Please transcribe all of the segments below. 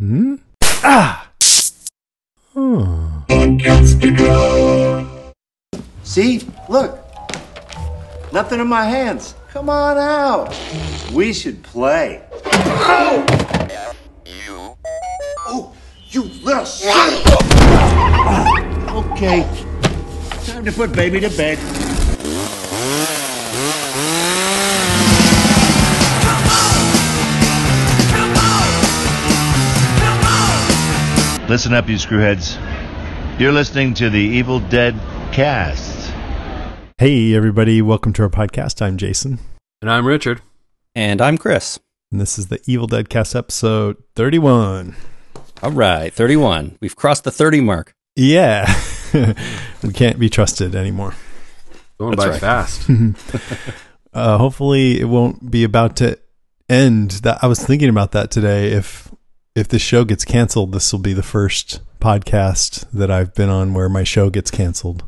Hmm? Ah! Oh. See? Look. Nothing in my hands. Come on out. We should play. Oh! Oh, you little son! Okay. Time to put baby to bed. Listen up, you screwheads. You're listening to the Evil Dead cast. Hey, everybody. Welcome to our podcast. I'm Jason. And I'm Richard. And I'm Chris. And this is the Evil Dead cast episode 31. All right, 31. We've crossed the 30 mark. Yeah. we can't be trusted anymore. Going That's by right. fast. Uh, hopefully, it won't be about to end. That I was thinking about that today. If if the show gets canceled, this will be the first podcast that I've been on where my show gets canceled,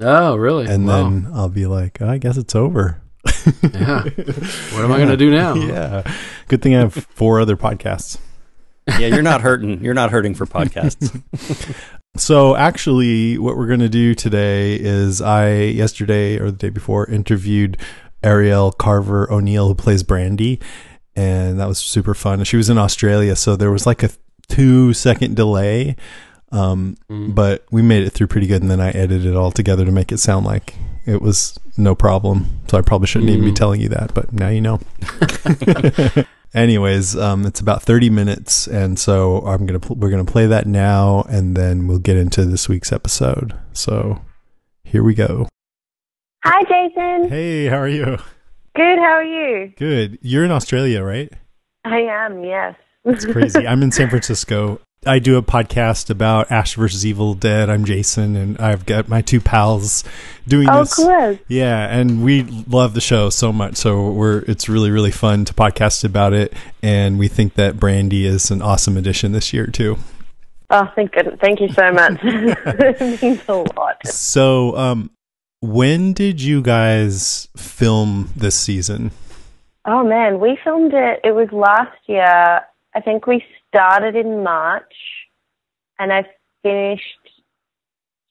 oh, really? and Wow. then I'll be like, oh, I guess it's over. yeah. What am I going to do now? Yeah. Good thing I have four other podcasts. Yeah, you're not hurting. You're not hurting for podcasts. So actually, what we're going to do today is I yesterday or the day before interviewed Arielle Carver O'Neill, who plays Brandy, and that was super fun. She was in Australia, so there was like a two second delay, um, Mm. but we made it through pretty good. And then I edited it all together to make it sound like it was no problem. So I probably shouldn't even be Mm. telling you that, but now you know. Anyways, um, it's about thirty minutes, and so I'm gonna pl- we're gonna play that now, and then we'll get into this week's episode. So here we go. Hi, Jason. Hey, how are you? Good. How are you? Good. You're in Australia, right? I am. Yes. It's crazy. I'm in San Francisco. I do a podcast about Ash versus Evil Dead. I'm Jason, and I've got my two pals doing oh, this. cool. Yeah, and we love the show so much. So we're it's really really fun to podcast about it, and we think that Brandy is an awesome addition this year too. Oh, thank goodness. Thank you so much. it means a lot. So, um, when did you guys film this season? Oh man, we filmed it. It was last year. I think we started in March, and I finished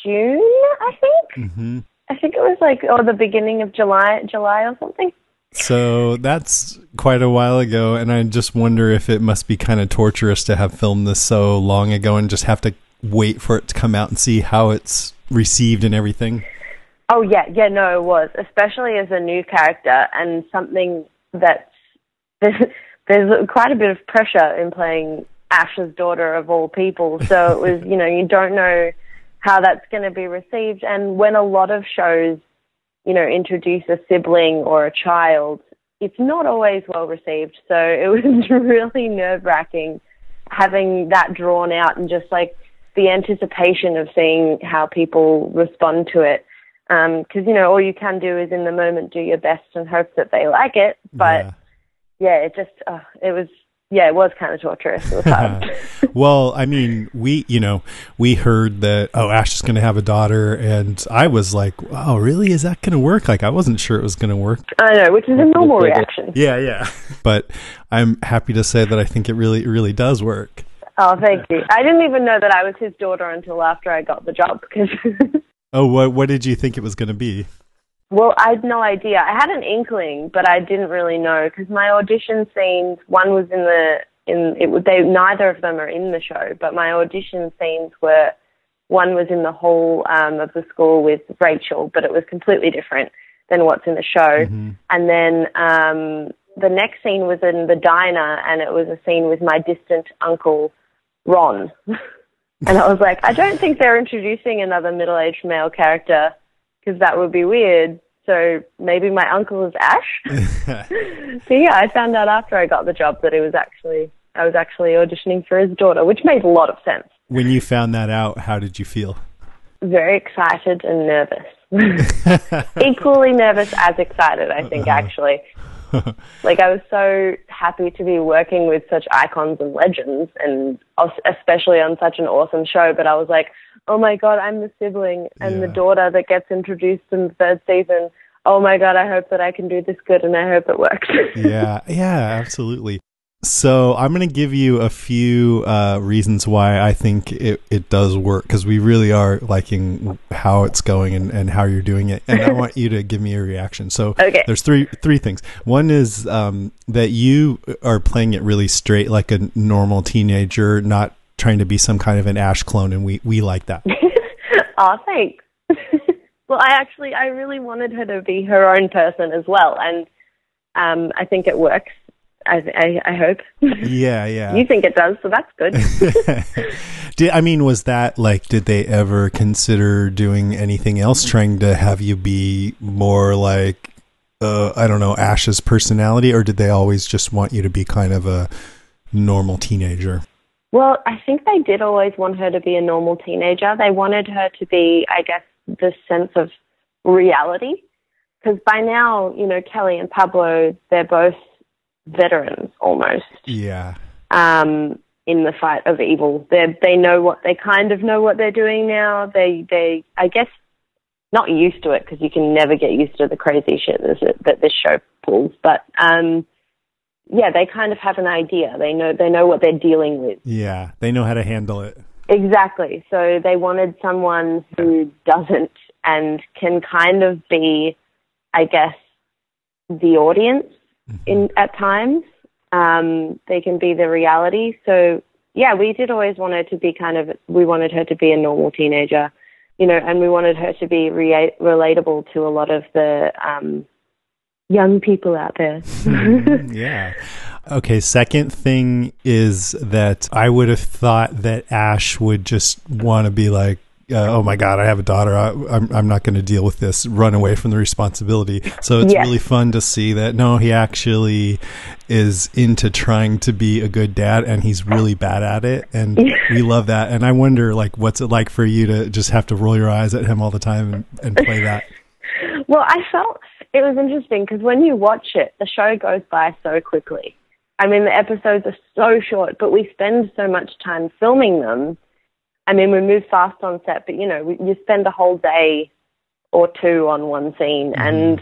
June. I think. Mm-hmm. I think it was like or the beginning of July, July or something. So that's quite a while ago, and I just wonder if it must be kind of torturous to have filmed this so long ago and just have to wait for it to come out and see how it's received and everything. Oh yeah, yeah, no, it was, especially as a new character and something that's there's, there's quite a bit of pressure in playing Ash's daughter of all people. So it was, you know, you don't know how that's going to be received. And when a lot of shows, you know, introduce a sibling or a child, it's not always well received. So it was really nerve wracking having that drawn out and just like the anticipation of seeing how people respond to it because you know all you can do is in the moment do your best and hope that they like it. But Yeah. yeah, it just uh, it was yeah it was kind of torturous. It was hard. well, I mean, we, you know, we heard that, oh, Ash is going to have a daughter. And I was like, wow, really? Is that going to work? Like, I wasn't sure it was going to work. I know, which is a normal reaction. Yeah, yeah. But I'm happy to say that I think it really, it really does work. Oh, thank you. I didn't even know that I was his daughter until after I got the job because. Oh, what, what did you think it was going to be? Well, I had no idea. I had an inkling, but I didn't really know because my audition scenes. One was in the in it. They neither of them are in the show, but my audition scenes were. One was in the hall um, of the school with Rachel, but it was completely different than what's in the show. And then um, the next scene was in the diner, and it was a scene with my distant uncle, Ron. and I was like, I don't think they're introducing another middle-aged male character because that would be weird. So maybe my uncle is Ash. so yeah, I found out after I got the job that it was actually I was actually auditioning for his daughter, which made a lot of sense. When you found that out, how did you feel? Very excited and nervous. Equally nervous as excited, I think, uh-huh. actually. like, I was so happy to be working with such icons and legends, and especially on such an awesome show. But I was like, oh my God, I'm the sibling and the daughter that gets introduced in the third season. Oh my God, I hope that I can do this good and I hope it works. yeah, yeah, absolutely. So I'm going to give you a few uh, reasons why I think it, it does work because we really are liking how it's going and, and how you're doing it, and I want you to give me a reaction. So Okay. there's three three things. One is um, that you are playing it really straight, like a normal teenager, not trying to be some kind of an Ash clone, and we we like that. Oh, thanks. well, I actually, I really wanted her to be her own person as well, and um, I think it works. I, I, I hope. yeah, yeah. you think it does, so that's good. did I mean was that like did they ever consider doing anything else trying to have you be more like uh I don't know Ash's personality or did they always just want you to be kind of a normal teenager? Well, I think they did always want her to be a normal teenager. They wanted her to be, I guess, this sense of reality. Because by now, you know, Kelly and Pablo, they're both veterans almost Yeah. um, in the fight of evil. They they know what they kind of know what they're doing now. They they I guess not used to it because you can never get used to the crazy shit that that this show pulls. But um, yeah, they kind of have an idea. They know they know what they're dealing with. Yeah, they know how to handle it. Exactly. So they wanted someone who doesn't and can kind of be, I guess, the audience in at times. Um, they can be the reality. So yeah, we did always want her to be kind of. We wanted her to be a normal teenager, you know, and we wanted her to be rea- relatable to a lot of the um, young people out there. yeah. Okay, second thing is that I would have thought that Ash would just want to be like, uh, oh my God, I have a daughter. I, I'm, I'm not going to deal with this, run away from the responsibility. So it's Yes. really fun to see that no, he actually is into trying to be a good dad and he's really bad at it. And we love that. And I wonder, like, what's it like for you to just have to roll your eyes at him all the time and, and play that? Well, I felt it was interesting because when you watch it, the show goes by so quickly. I mean, the episodes are so short, but we spend so much time filming them. I mean, we move fast on set, but you know, we, you spend a whole day or two on one scene, and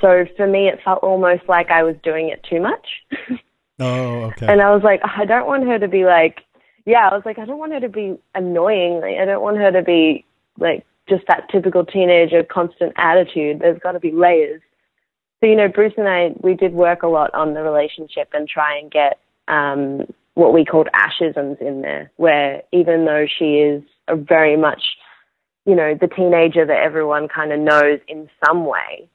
so for me, it felt almost like I was doing it too much. Oh, okay. And I was like, I don't want her to be like, yeah, I was like, I don't want her to be annoying. Like, I don't want her to be like just that typical teenager constant attitude. There's got to be layers. So, you know, Bruce and I, we did work a lot on the relationship and try and get um, what we called ashisms in there, where even though she is a very much, you know, the teenager that everyone kind of knows in some way,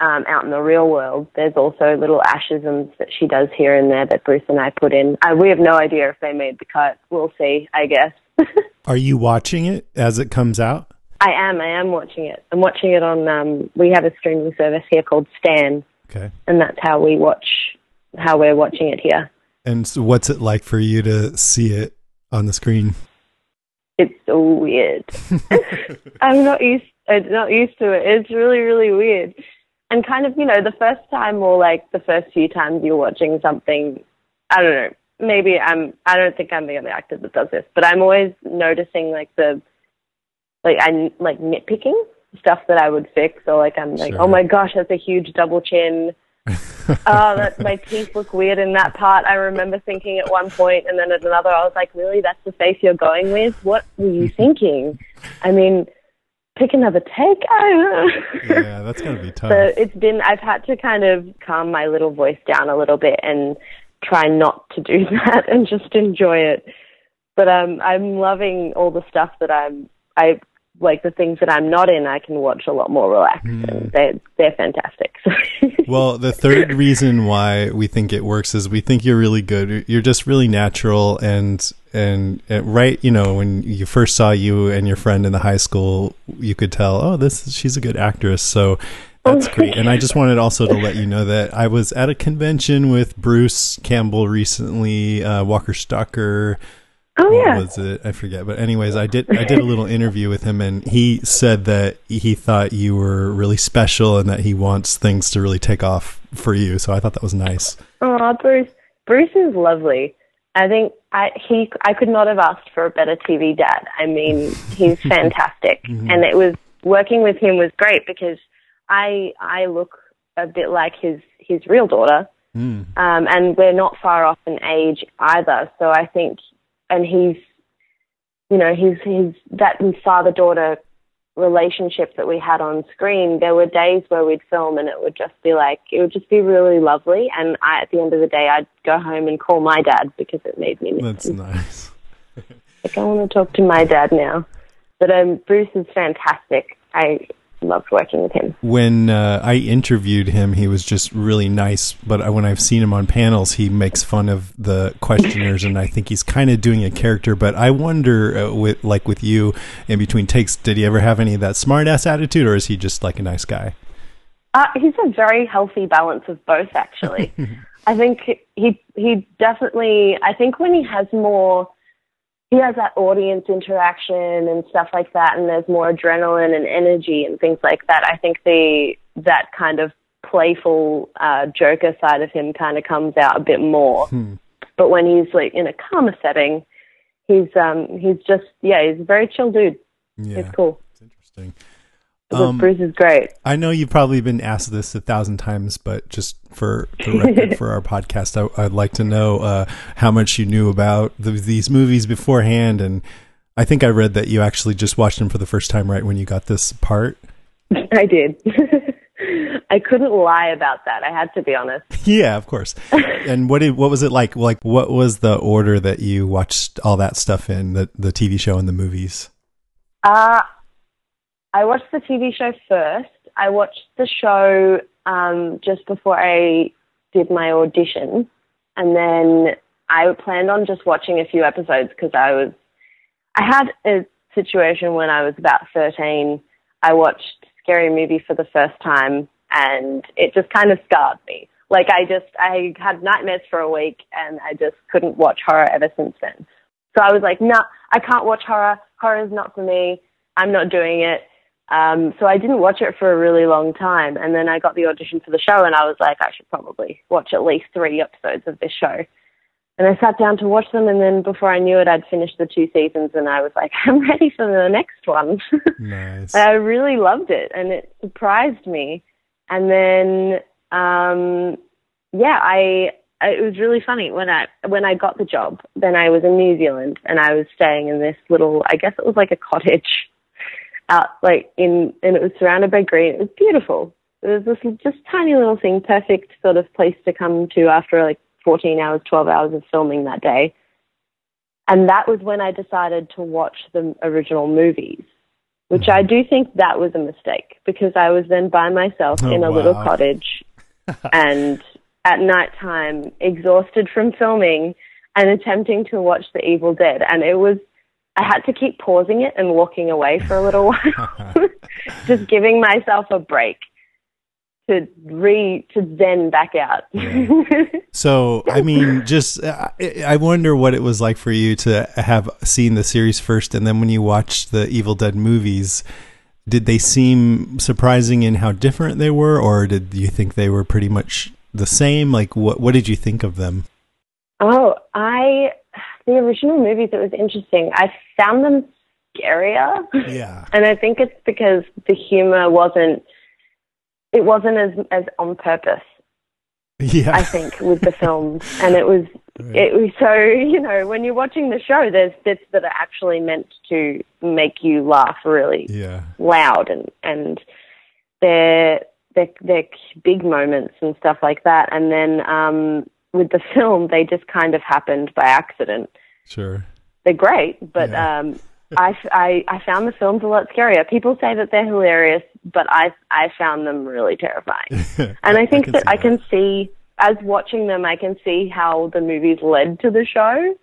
um, out in the real world, there's also little ashisms that she does here and there that Bruce and I put in. Uh, we have no idea if they made the cut. We'll see, I guess. Are you watching it as it comes out? I am. I am watching it. I'm watching it on. Um, we have a streaming service here called Stan, Okay. and that's how we watch. How we're watching it here. And so what's it like for you to see it on the screen? It's so weird. I'm not used. I'm not used to it. It's really, really weird. And kind of, you know, the first time or like the first few times you're watching something, I don't know. Maybe I'm. I don't think I'm the only actor that does this, but I'm always noticing like the, like I'm like nitpicking stuff that I would fix. Or like I'm like, oh Sure. oh my gosh, that's a huge double chin. oh, that my teeth look weird in that part. I remember thinking at one point, and then at another, I was like, "Really, that's the face you're going with? What were you thinking?" I mean, pick another take. I don't know. Yeah, that's gonna be tough. so it's been. I've had to kind of calm my little voice down a little bit and try not to do that and just enjoy it. But um, I'm loving all the stuff that I'm. I like the things that I'm not in. I can watch a lot more relaxed, and they're they're fantastic. Well, the third reason why we think it works is we think you're really good. You're just really natural and and, and right, you know, when you first saw you and your friend in the high school, you could tell, oh, this she's a good actress. So that's great. And I just wanted also to let you know that I was at a convention with Bruce Campbell recently, uh, Walker Stalker. Oh what yeah. was it? I forget. But anyways, I did I did a little interview with him, and he said that he thought you were really special, and that he wants things to really take off for you. So I thought that was nice. Oh, Bruce. Bruce is lovely. I think I he I could not have asked for a better TV dad. I mean, he's fantastic, and it was working with him was great because I I look a bit like his his real daughter, Mm. um, and we're not far off in age either. So I think, and he's, you know, he's he's that father daughter relationship that we had on screen. There were days where we'd film and it would just be like it would just be really lovely. And I, at the end of the day, I'd go home and call my dad because it made me miss That's him. nice. Like I want to talk to my dad now. But um, Bruce is fantastic. I loved working with him. When uh, I interviewed him, he was just really nice. But I- when I've seen him on panels, he makes fun of the questioners, and I think he's kind of doing a character. But I wonder, uh, with like with you, in between takes, did he ever have any of that smartass attitude, or is he just like a nice guy? Uh, he's a very healthy balance of both, actually. I think he he definitely. I think when he has more, he has that audience interaction and stuff like that, and there's more adrenaline and energy and things like that. I think the that kind of playful uh, Joker side of him kind of comes out a bit more. But when he's like in a calmer setting, he's um he's just yeah he's a very chill dude. Yeah, He's cool. it's interesting. Um, Bruce is great. I know you've probably been asked this a thousand times, but just for the record for our podcast, I, I'd like to know uh, how much you knew about the, these movies beforehand. And I think I read that you actually just watched them for the first time right when you got this part. I did. I couldn't lie about that. I had to be honest. Yeah, of course. and what did, what was it like? Like, what was the order that you watched all that stuff in the the TV show and the movies? Uh, I watched the TV show first. I watched the show um, just before I did my audition, and then I planned on just watching a few episodes because I was. I had a situation when I was about thirteen. I watched Scary Movie for the first time, and it just kind of scarred me. Like I just I had nightmares for a week, and I just couldn't watch horror ever since then. So I was like, no, I can't watch horror. Horror is not for me. I'm not doing it. Um, so I didn't watch it for a really long time. And then I got the audition for the show and I was like, I should probably watch at least three episodes of this show. And I sat down to watch them. And then before I knew it, I'd finished the two seasons and I was like, I'm ready for the next one. Nice. I really loved it and it surprised me. And then, um, yeah, I, I- it was really funny when I, when I got the job, then I was in New Zealand and I was staying in this little, I guess it was like a cottage out like in, and it was surrounded by green. It was beautiful. It was this just tiny little thing, perfect sort of place to come to after like 14 hours, 12 hours of filming that day. And that was when I decided to watch the original movies, which hmm. I do think that was a mistake because I was then by myself Oh, in a little cottage and at night time, exhausted from filming and attempting to watch The Evil Dead. And it was, I had to keep pausing it and walking away for a little while, just giving myself a break to re, to zen back out. So, I mean, just uh, I I wonder what it was like for you to have seen the series first, and then when you watched the Evil Dead movies, did they seem surprising in how different they were, or did you think they were pretty much the same? Like, what what did you think of them? Oh, I the original movies. It was interesting. I found them scarier, Yeah, and I think it's because the humor wasn't. It wasn't as as on purpose. yeah, I think with the films, and it was it was so you know when you're watching the show, there's bits that are actually meant to make you laugh really yeah, loud and and they're they're, they're big moments and stuff like that. And then um, with the film, they just kind of happened by accident. sure. They're great, but Yeah. um, I, I I found the films a lot scarier. People say that they're hilarious, but I I found them really terrifying. And I think can that I can see, as watching them, I can see how the movies led to the show.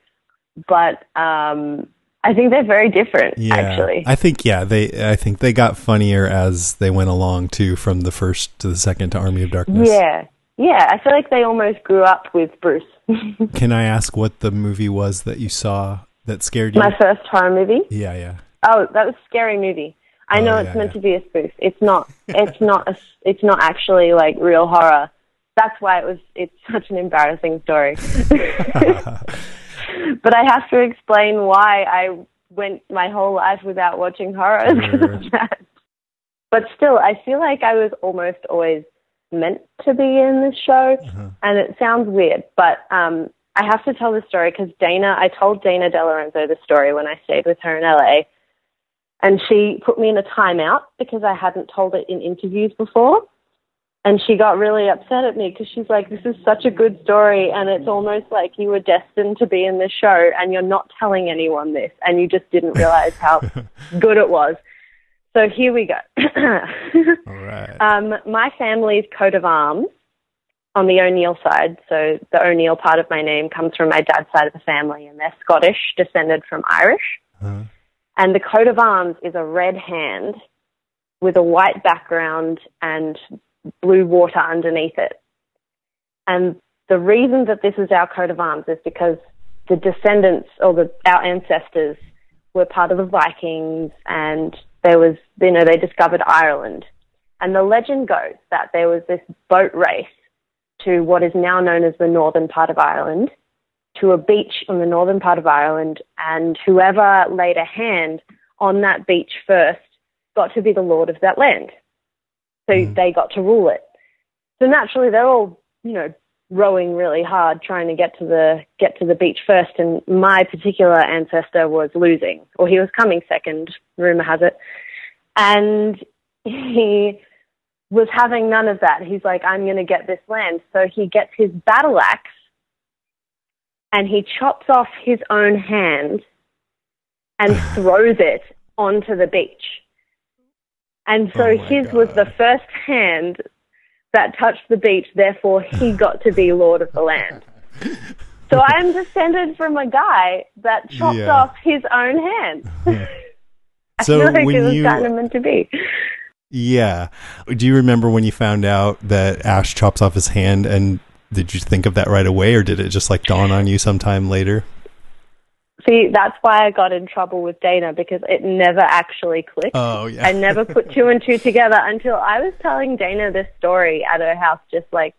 But um, I think they're very different, Yeah, actually. I think yeah, they I think they got funnier as they went along too, from the first to the second to Army of Darkness. yeah. Yeah, I feel like they almost grew up with Bruce. Can I ask what the movie was that you saw that scared you? My first horror movie. yeah, yeah. Oh, that was Scary Movie. I Oh, know yeah, it's meant yeah. to be a spoof. It's not. It's not. A, it's not actually like real horror. That's why it was. It's such an embarrassing story. but I have to explain why I went my whole life without watching horror Sure. But still, I feel like I was almost always meant to be in this show, and it sounds weird, but um, I have to tell the story because Dana. I told Dana De Lorenzo the story when I stayed with her in LA, and she put me in a timeout because I hadn't told it in interviews before. And she got really upset at me because she's like, "This is such a good story, and it's almost like you were destined to be in this show, and you're not telling anyone this, and you just didn't realize how good it was." So here we go. All right. um, my family's coat of arms on the O'Neill side, so the O'Neill part of my name comes from my dad's side of the family, and they're Scottish, descended from Irish. Uh-huh. And the coat of arms is a red hand with a white background and blue water underneath it. And the reason that this is our coat of arms is because the descendants or the our ancestors were part of the Vikings and there was you know they discovered Ireland. And the legend goes that there was this boat race to what is now known as the northern part of Ireland, to a beach on the northern part of Ireland, and whoever laid a hand on that beach first got to be the lord of that land. So hmm. they got to rule it. So naturally, they're all, you know, rowing really hard trying to get to the get to the beach first. And my particular ancestor was losing, or he was coming second. Rumor has it, and he was having none of that. He's like, I'm going to get this land. So he gets his battle axe and he chops off his own hand and throws it onto the beach. And so Oh his was the first hand that touched the beach, therefore he got to be Lord of the Land. So I am descended from a guy that chopped Yeah. off his own hand. I So feel like it was you- kind of meant to be. Yeah. Do you remember when you found out that Ash chops off his hand and did you think of that right away or did it just like dawn on you sometime later? See, that's why I got in trouble with Dana because it never actually clicked. Oh, yeah. I never put two and two together until I was telling Dana this story at her house, just like,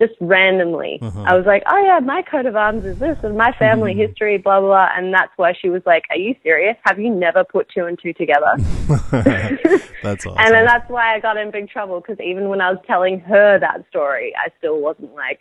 just randomly. Uh-huh. I was like, oh yeah, my coat of arms is this, and my family Mm-hmm. history, blah, blah, blah. And that's why she was like, are you serious? Have you never put two and two together? That's awesome. And then that's why I got in big trouble because even when I was telling her that story, I still wasn't like,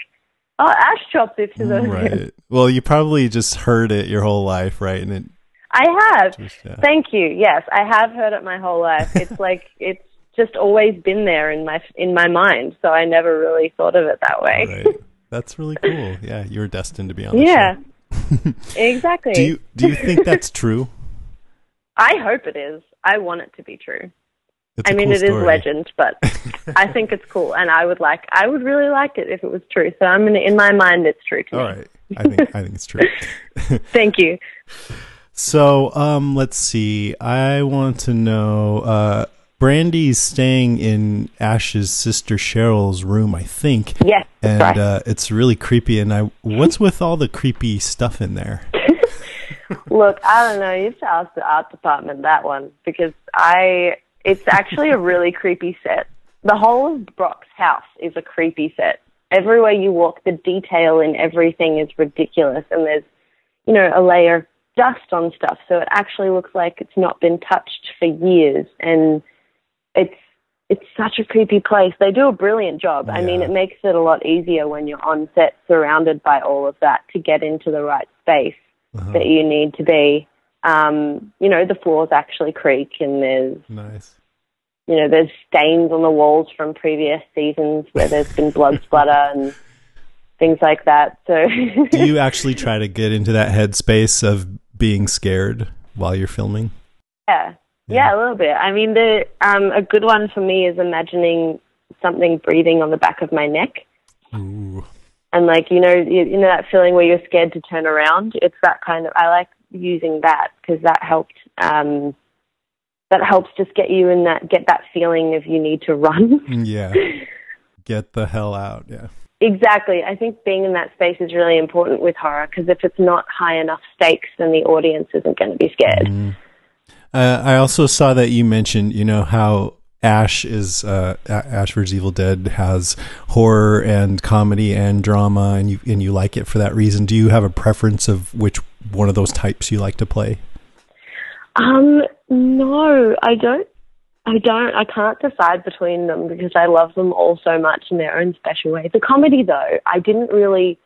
oh, Ash chopped it to the mm, right. Well, you probably just heard it your whole life, right? And it I have. just yeah. Thank you. Yes, I have heard it my whole life. It's like it's just always been there in my in my mind, so I never really thought of it that way. right. That's really cool. Yeah, you were destined to be on Yeah. show. exactly. Do you do you think that's true? I hope it is. I want it to be true. It's I mean, cool it is story. legend, but I think it's cool, and I would like. I would really like it if it was true. So I'm in, in my mind, it's true to All me. right. I think I think it's true. Thank you. So, um, let's see. I want to know. Uh, Brandy's staying in Ash's sister Cheryl's room, I think. Yes, and right. uh, it's really creepy. And I, what's with all the creepy stuff in there? Look, I don't know. You have to ask the art department that one because I. It's actually a really creepy set. The whole of Brock's house is a creepy set. Everywhere you walk, the detail in everything is ridiculous, and there's, you know, a layer of dust on stuff, so it actually looks like it's not been touched for years, and it's it's such a creepy place. They do a brilliant job. I mean, it makes it a lot easier when you're on set, surrounded by all of that, to get into the right space Uh-huh. that you need to be. Um, you know, the floors actually creak, and there's Nice. you know there's stains on the walls from previous seasons where there's been blood splatter and things like that. So Do you actually try to get into that headspace of being scared while you're filming? yeah, yeah, a little bit. I mean, the um, a good one for me is imagining something breathing on the back of my neck. Ooh. and like you know you, you know that feeling where you're scared to turn around it's that kind of i like using that because that helped um that helps just get you in that get that feeling of you need to run Yeah. Get the hell out. Yeah. exactly i think being in that space is really important with horror because if it's not high enough stakes then the audience isn't going to be scared Uh, I also saw that you mentioned, you know, how Ash is uh, Ash vs Evil Dead has horror and comedy and drama, and you and you like it for that reason. Do you have a preference of which one of those types you like to play? um no i don't I don't. I can't decide between them because I love them all so much in their own special way. The comedy, though, I didn't really.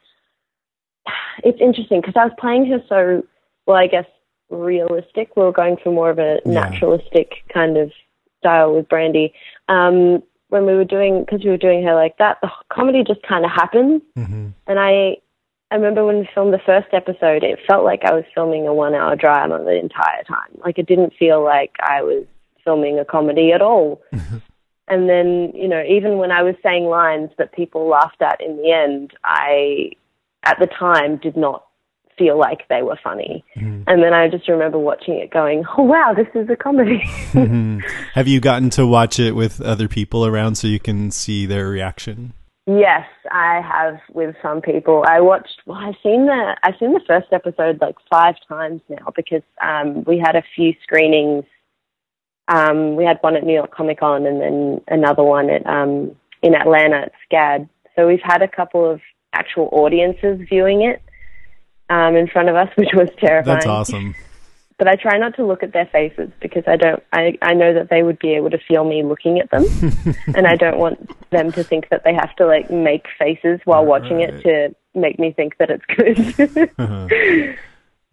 It's interesting because I was playing her so well. I guess realistic. We were going for more of a Yeah. naturalistic kind of style with Brandy. Um, when we were doing, because we were doing her like that, the comedy just kind of happened. hmm And I, I remember when we filmed the first episode, it felt like I was filming a one-hour drama the entire time. Like it didn't feel like I was filming a comedy at all. and then, you know, even when I was saying lines that people laughed at in the end, I, at the time, did not feel like they were funny. Mm-hmm. And then I just remember watching it, going, "Oh wow, this is a comedy." Have you gotten to watch it with other people around so you can see their reaction? Yes, I have with some people. I watched. Well, I've seen the. I've seen the first episode like five times now because um, we had a few screenings. Um, we had one at New York Comic Con and then another one at um, in Atlanta at SCAD. So we've had a couple of actual audiences viewing it um, in front of us, which was terrifying. That's awesome. But I try not to look at their faces because I don't. I, I know that they would be able to feel me looking at them, and I don't want them to think that they have to like make faces while watching it to make me think that it's good.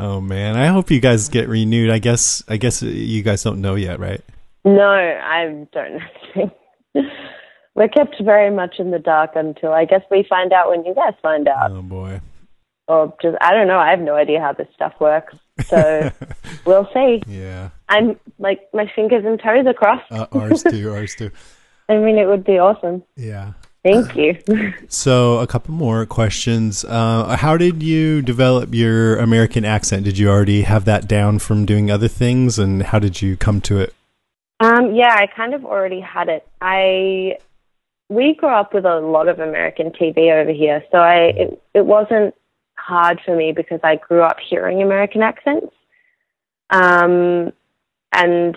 Oh man, I hope you guys get renewed. I guess I guess you guys don't know yet, right? no, I don't know. We're kept very much in the dark until I guess we find out when you guys find out, Oh boy. or just I don't know. I have no idea how this stuff works, so we'll see. Yeah. I'm like my fingers and toes are crossed. Uh, ours too. Ours too. I mean, it would be awesome. Yeah. Thank you. So a couple more questions. Uh, how did you develop your American accent? Did you already have that down from doing other things, and how did you come to it? Um, yeah, I kind of already had it. I we grew up with a lot of American TV over here, so I it, it wasn't hard for me because I grew up hearing American accents. Um, and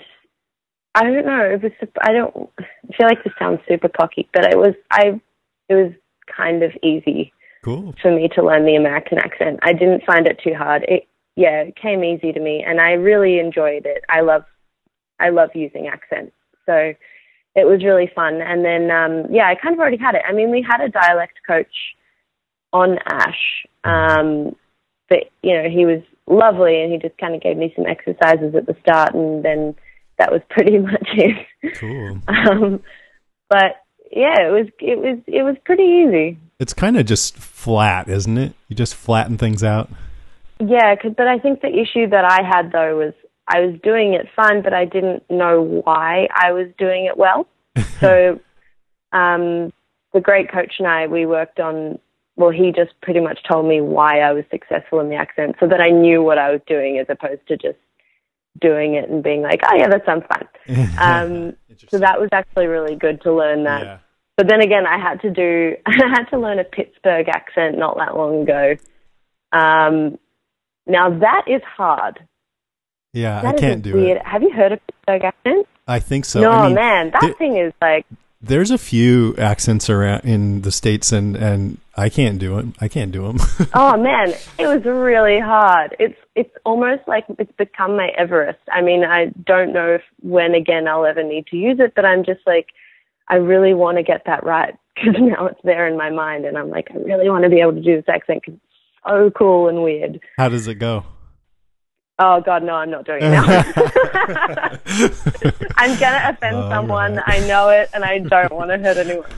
I don't know. It was. I don't I feel like this sounds super cocky, but it was. I. It was kind of easy Cool. for me to learn the American accent. I didn't find it too hard. It yeah, it came easy to me and I really enjoyed it. I love I love using accents. So it was really fun. And then um yeah, I kind of already had it. I mean, we had a dialect coach on Ash. Um but you know, he was lovely and he just kind of gave me some exercises at the start and then that was pretty much it. Cool. Um but yeah, it was it was it was pretty easy. It's kind of just flat, isn't it? You just flatten things out. Yeah, 'cause- but I think the issue that I had though was I was doing it fun, but I didn't know why I was doing it well. so, um, the great coach and I, we worked on. Well, he just pretty much told me why I was successful in the accent, so that I knew what I was doing, as opposed to just doing it and being like, "Oh yeah, that sounds fun." Um, so that was actually really good to learn that. Yeah. But then again, I had to do I had to learn a Pittsburgh accent not that long ago. Um, now that is hard. Yeah, That I can't do weird. it. Have you heard of Pittsburgh accent? I think so. no, I mean, man, that there- thing is like there's a few accents around in the states, and and I can't do it. I can't do them. oh man, it was really hard. It's it's almost like it's become my Everest. I mean, I don't know if when again I'll ever need to use it, but I'm just like, I really want to get that right because now it's there in my mind, and I'm like, I really want to be able to do this accent because it's so cool and weird. How does it go? Oh God, no, I'm not doing it now. I'm gonna offend All someone. right. I know it, and I don't want to hurt anyone.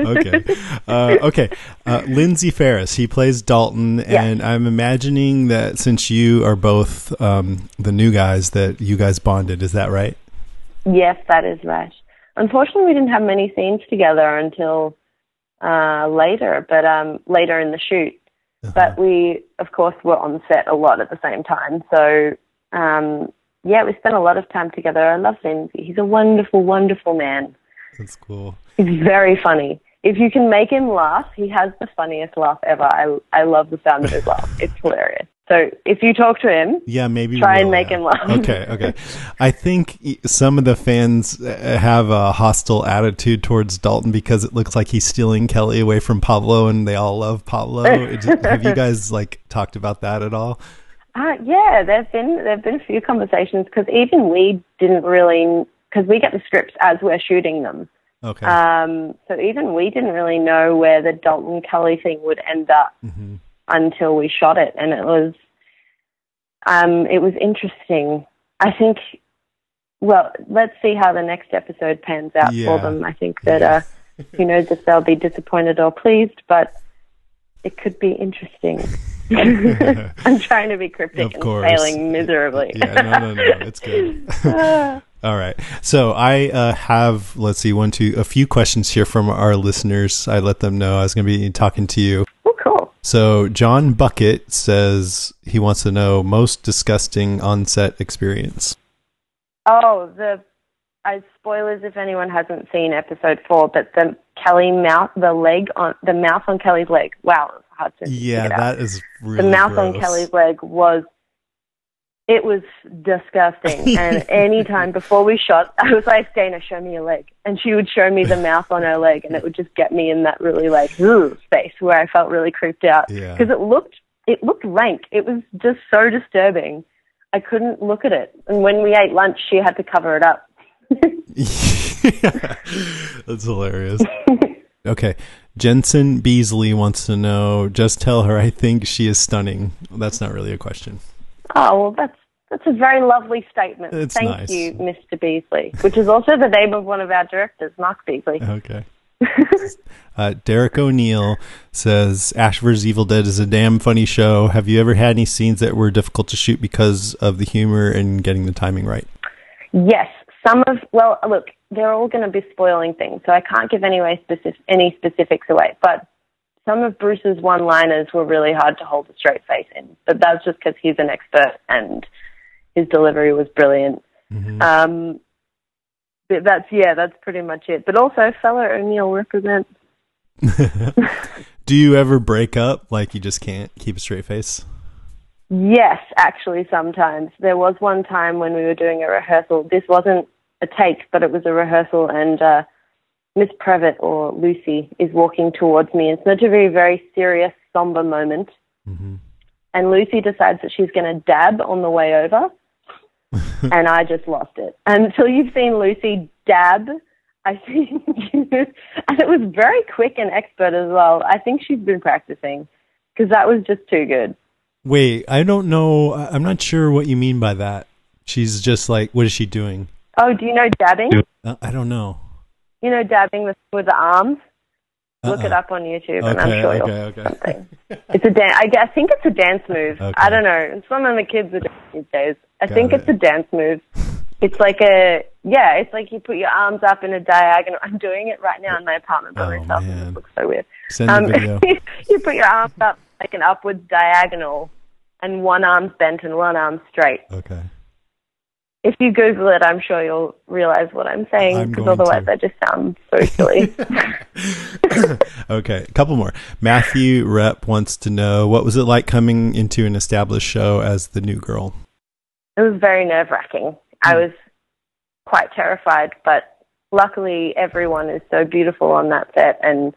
okay. Uh, okay. Uh, Lindsay Farris, he plays Dalton, and I'm imagining that since you are both um, the new guys, that you guys bonded. Is that right? Yes, that is right. Unfortunately, we didn't have many scenes together until uh, later, but um, later in the shoot. But we, of course, were on set a lot at the same time. So, um, yeah, we spent a lot of time together. I love Lindsay. He's a wonderful, wonderful man. That's cool. He's very funny. If you can make him laugh, he has the funniest laugh ever. I I love the sound of his laugh. It's hilarious. So if you talk to him, Yeah, maybe Try and make yeah. him laugh. Okay, okay. I think some of the fans uh, have a hostile attitude towards Dalton because it looks like he's stealing Kelly away from Pablo, and they all love Pablo. Have you guys like talked about that at all? Uh, yeah, there've been there've been a few conversations because even we didn't really because we get the scripts as we're shooting them. Okay. Um, so even we didn't really know where the Dalton Kelly thing would end up Mhm. Until we shot it, and it was um, it was interesting. I think. Well, let's see how the next episode pans out Yeah. for them. I think that uh, who knows if they'll be disappointed or pleased, but it could be interesting. I'm trying to be cryptic and failing miserably. yeah, no, no, no. It's good. All right. So I uh, have, let's see, one, two, a few questions here from our listeners. I let them know I was going to be talking to you. oh, cool. So John Bucket says he wants to know most disgusting on-set experience. Oh, the uh, spoilers if anyone hasn't seen episode four, but the Kelly mouth, the leg on the mouth on Kelly's leg. Wow, hard to Yeah, figure it out. that is the really mouth on. Kelly's leg was. It was disgusting, and any time before we shot, I was like, "Dana, show me your leg," and she would show me the mouth on her leg, and it would just get me in that really like ooh space where I felt really creeped out Yeah. because it looked it looked rank. It was just so disturbing. I couldn't look at it, and when we ate lunch, she had to cover it up. That's hilarious. Okay. Jensen Beasley wants to know, just tell her I think she is stunning. That's not really a question. Oh well, that's that's a very lovely statement. It's Thank nice. you, Mr. Beasley, which is also the name of one of our directors, Mark Beesley. Okay. Uh, Derek O'Neill says Ash vs. Evil Dead is a damn funny show. Have you ever had any scenes that were difficult to shoot because of the humor and getting the timing right? Yes, some of well, look, they're all going to be spoiling things, so I can't give any way specific, any specifics away. But some of Bruce's one-liners were really hard to hold a straight face in, but that's just because he's an expert and his delivery was brilliant. Um, but that's yeah, that's pretty much it. But also, fellow O'Neill represents. Do you ever break up? Like you just can't keep a straight face? Yes, actually, sometimes. There was one time when we were doing a rehearsal. This wasn't a take, but it was a rehearsal, and uh, Miss Previtt, or Lucy, is walking towards me. It's meant to be a very very serious, somber moment. And Lucy decides that she's going to dab on the way over, and I just lost it. Until you've seen Lucy dab, I think, and it was very quick and expert as well. I think she's been practicing because that was just too good. Wait, I don't know. I'm not sure what you mean by that. She's just like, what is she doing? Oh, do you know dabbing? Uh, I don't know. You know dabbing with, with the arms? Look Uh-uh. it up on YouTube, and I'm Okay, sure you'll okay, okay. something. It's a dan- I, I think it's a dance move. Okay. I don't know. Some of the kids are doing these days. I Got think it. it's a dance move. It's like a yeah. It's like you put your arms up in a diagonal. I'm doing it right now in my apartment by Oh, myself. man. It looks so weird. Send Um, video. you put your arms up like an upwards diagonal, and one arm's bent and one arm's straight. Okay. If you Google it, I'm sure you'll realize what I'm saying because otherwise to. that just sounds so silly. Okay, a couple more. Matthew Rep wants to know what was it like coming into an established show as the new girl? it was very nerve wracking. I hmm. was quite terrified, but luckily everyone is so beautiful on that set and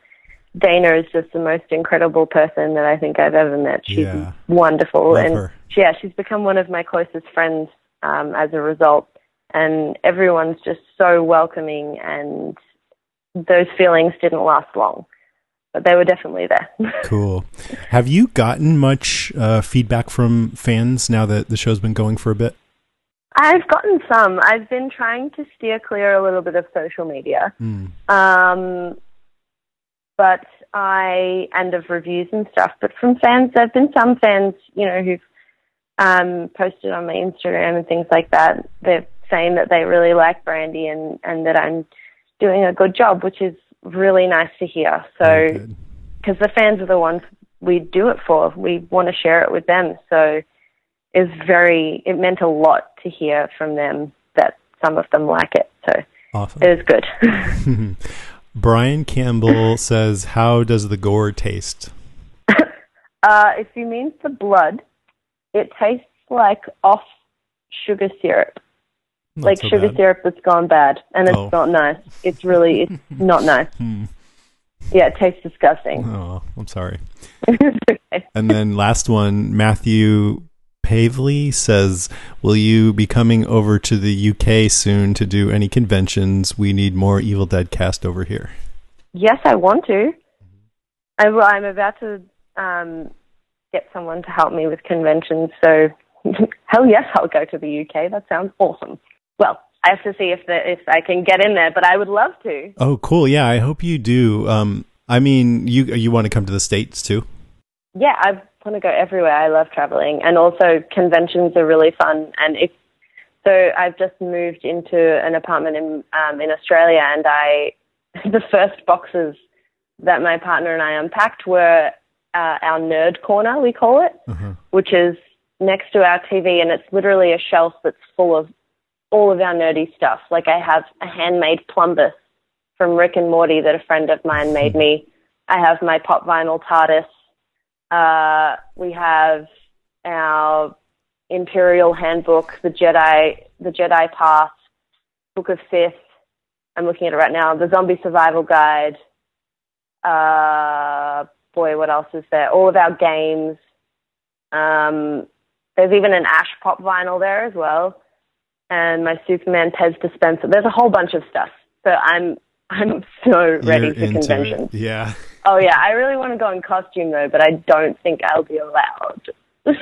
Dana is just the most incredible person that I think I've ever met. She's Yeah. wonderful Love and her. yeah, she's become one of my closest friends um, as a result. And everyone's just so welcoming and those feelings didn't last long. But they were definitely there. Cool. Have you gotten much uh, feedback from fans now that the show's been going for a bit? I've gotten some. I've been trying to steer clear a little bit of social media. Mm. Um, but I and of reviews and stuff. But from fans, there've been some fans, you know, who've um, posted on my Instagram and things like that. They're saying that they really like Brandy and and that I'm doing a good job, which is really nice to hear. So because the fans are the ones we do it for, we want to share it with them. So it's very it meant a lot to hear from them that some of them like it. So Awesome. it was good. Brian Campbell says, "How does the gore taste?" Uh, if you mean the blood, it tastes like off sugar syrup, Not like so sugar bad. syrup that's gone bad, and it's Oh. not nice. It's really, it's not nice. Hmm. Yeah, it tastes disgusting. Oh, I'm sorry. Okay. And then last one, Matthew Pavley says, "Will you be coming over to the UK soon to do any conventions? We need more Evil Dead cast over here." Yes, I want to. I, I'm about to um, get someone to help me with conventions, so hell yes, I'll go to the UK. That sounds awesome. Well, I have to see if the, if I can get in there, but I would love to. Oh, cool. Yeah, I hope you do. Um, I mean, you you want to come to the states too? Yeah, I want to go everywhere. I love traveling, and also conventions are really fun. And if so, I've just moved into an apartment in um, in Australia, and I the first boxes that my partner and I unpacked were uh, our nerd corner, we call it, which is next to our TV, and it's literally a shelf that's full of all of our nerdy stuff. Like I have a handmade plumbus from Rick and Morty that a friend of mine made me. I have my pop vinyl TARDIS. Uh, we have our Imperial Handbook, the Jedi, the Jedi Path, Book of Sith. I'm looking at it right now. The Zombie Survival Guide. Uh, boy, what else is there? All of our games. Um, there's even an Ash Pop vinyl there as well, and my Superman Pez dispenser. There's a whole bunch of stuff. So I'm I'm so ready You're for it. Yeah. Oh yeah, I really want to go in costume though, but I don't think I'll be allowed.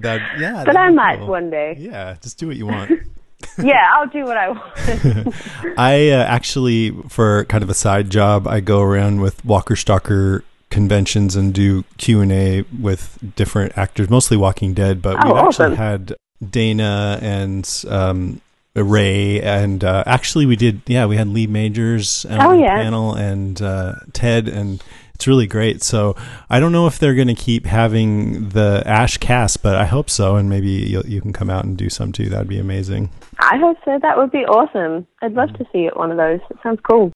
That yeah. but I might cool. one day. Yeah, just do what you want. Yeah, I'll do what I want. I uh, actually, for kind of a side job, I go around with Walker Stalker conventions and do Q and A with different actors, mostly Walking Dead. But Oh, we've actually had Dana and um, Ray, and uh, actually we did. Yeah, we had Lee Majors on Oh, the yeah. panel and uh, Ted, and it's really great. So I don't know if they're going to keep having the Ash cast, but I hope so, and maybe you you can come out and do some too. That'd be amazing. I hope so. That would be awesome. I'd love to see at one of those. It sounds cool.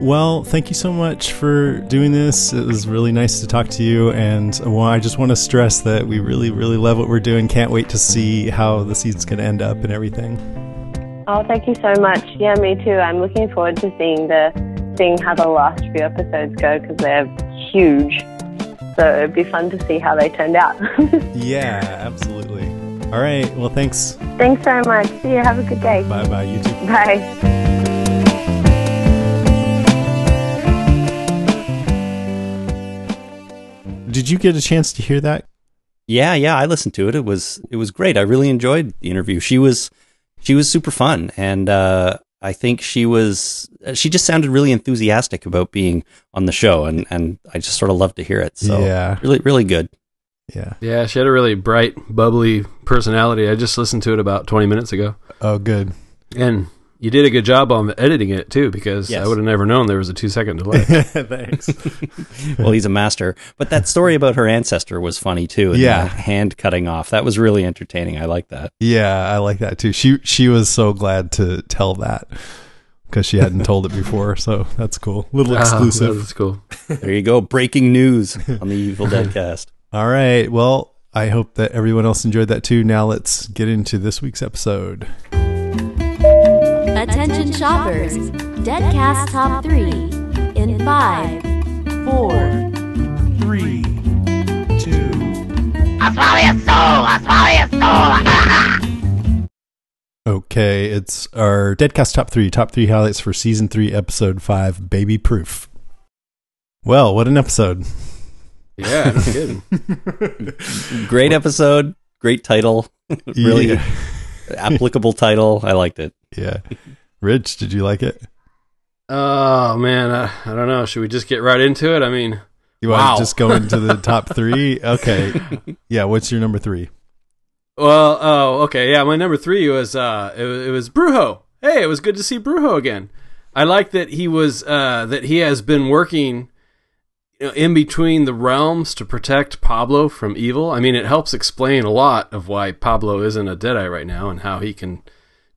Well, thank you so much for doing this. It was really nice to talk to you. And well, I just want to stress that we really, really love what we're doing. Can't wait to see how the season's going to end up and everything. Oh, thank you so much. Yeah, me too. I'm looking forward to seeing the seeing how the last few episodes go because they're huge. So it'd be fun to see how they turned out. Yeah, absolutely. All right. Well, thanks. Thanks so much. See you. Have a good day. Bye bye. You too. Bye. Did you get a chance to hear that? Yeah, yeah, I listened to it. It was it was great. I really enjoyed the interview. She was she was super fun, and uh, I think she was she just sounded really enthusiastic about being on the show, and and I just sort of loved to hear it. So Yeah. really really good. Yeah. Yeah, she had a really bright, bubbly personality. I just listened to it about 20 minutes ago. Oh, good. And you did a good job on editing it too, because Yes. I would have never known there was a two second delay. Thanks. Well, he's a master. But that story about her ancestor was funny too. and Yeah. the hand cutting off that was really entertaining. I like that. Yeah, I like that too. She she was so glad to tell that because she hadn't told it before. So that's cool. Little Ah, exclusive. that's cool. There you go. Breaking news on the Evil Dead cast. All right. Well, I hope that everyone else enjoyed that too. Now let's get into this week's episode. Attention shoppers, Deadcast Top 3 in 5, 4, Three, two. Okay, it's our Deadcast top three, top three highlights for season three, episode five, Baby Proof. Well, what an episode! Yeah, no kidding. Great episode. Great title. really Yeah. Applicable title. I liked it. yeah. Rich, did you like it? Oh man, I, I don't know. Should we just get right into it? I mean, You want Wow. to just go into the top three? Okay. Yeah. What's your number three? well, oh, okay, yeah. My number three was uh, it, was- it was Brujo. Hey, it was good to see Brujo again. I like that he was uh, that he has been working in between the realms to protect Pablo from evil. I mean, it helps explain a lot of why Pablo isn't a Deadite right now and how he can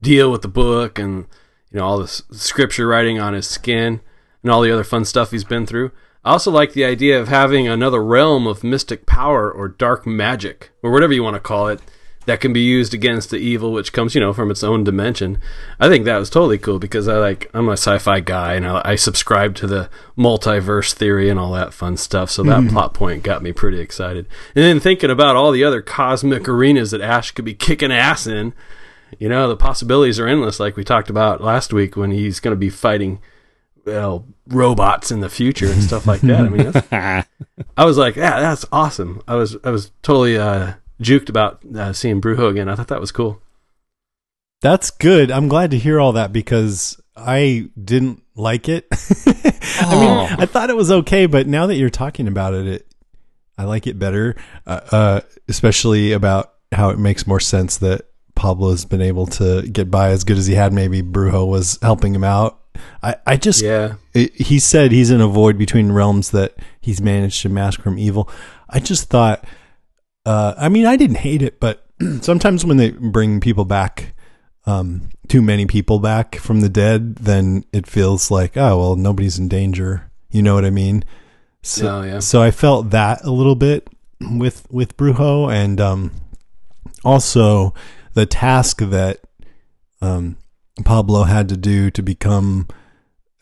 deal with the book and you know all the scripture writing on his skin and all the other fun stuff he's been through. I also like the idea of having another realm of mystic power or dark magic or whatever you want to call it that can be used against the evil which comes, you know, from its own dimension. I think that was totally cool because I like I'm a sci-fi guy and I, I subscribe to the multiverse theory and all that fun stuff. So that plot point got me pretty excited. And then thinking about all the other cosmic arenas that Ash could be kicking ass in, you know, the possibilities are endless. Like we talked about last week when he's going to be fighting well robots in the future and stuff like that. I mean, that's, I was like, yeah, that's awesome. I was I was totally uh, juked about uh, seeing Brujo again. I thought that was cool. That's good. I'm glad to hear all that because I didn't like it. I mean, I thought it was okay, but now that you're talking about it, it I like it better. Uh, uh, especially about how it makes more sense that Pablo's been able to get by as good as he had. Maybe Brujo was helping him out. I, I just Yeah, it, he said he's in a void between realms that he's managed to mask from evil. I just thought, uh, I mean, I didn't hate it, but sometimes when they bring people back, um, too many people back from the dead, then it feels like, oh, well, nobody's in danger. You know what I mean? So, Oh, yeah. so I felt that a little bit with, with Brujo and, um, also the task that, um, Pablo had to do to become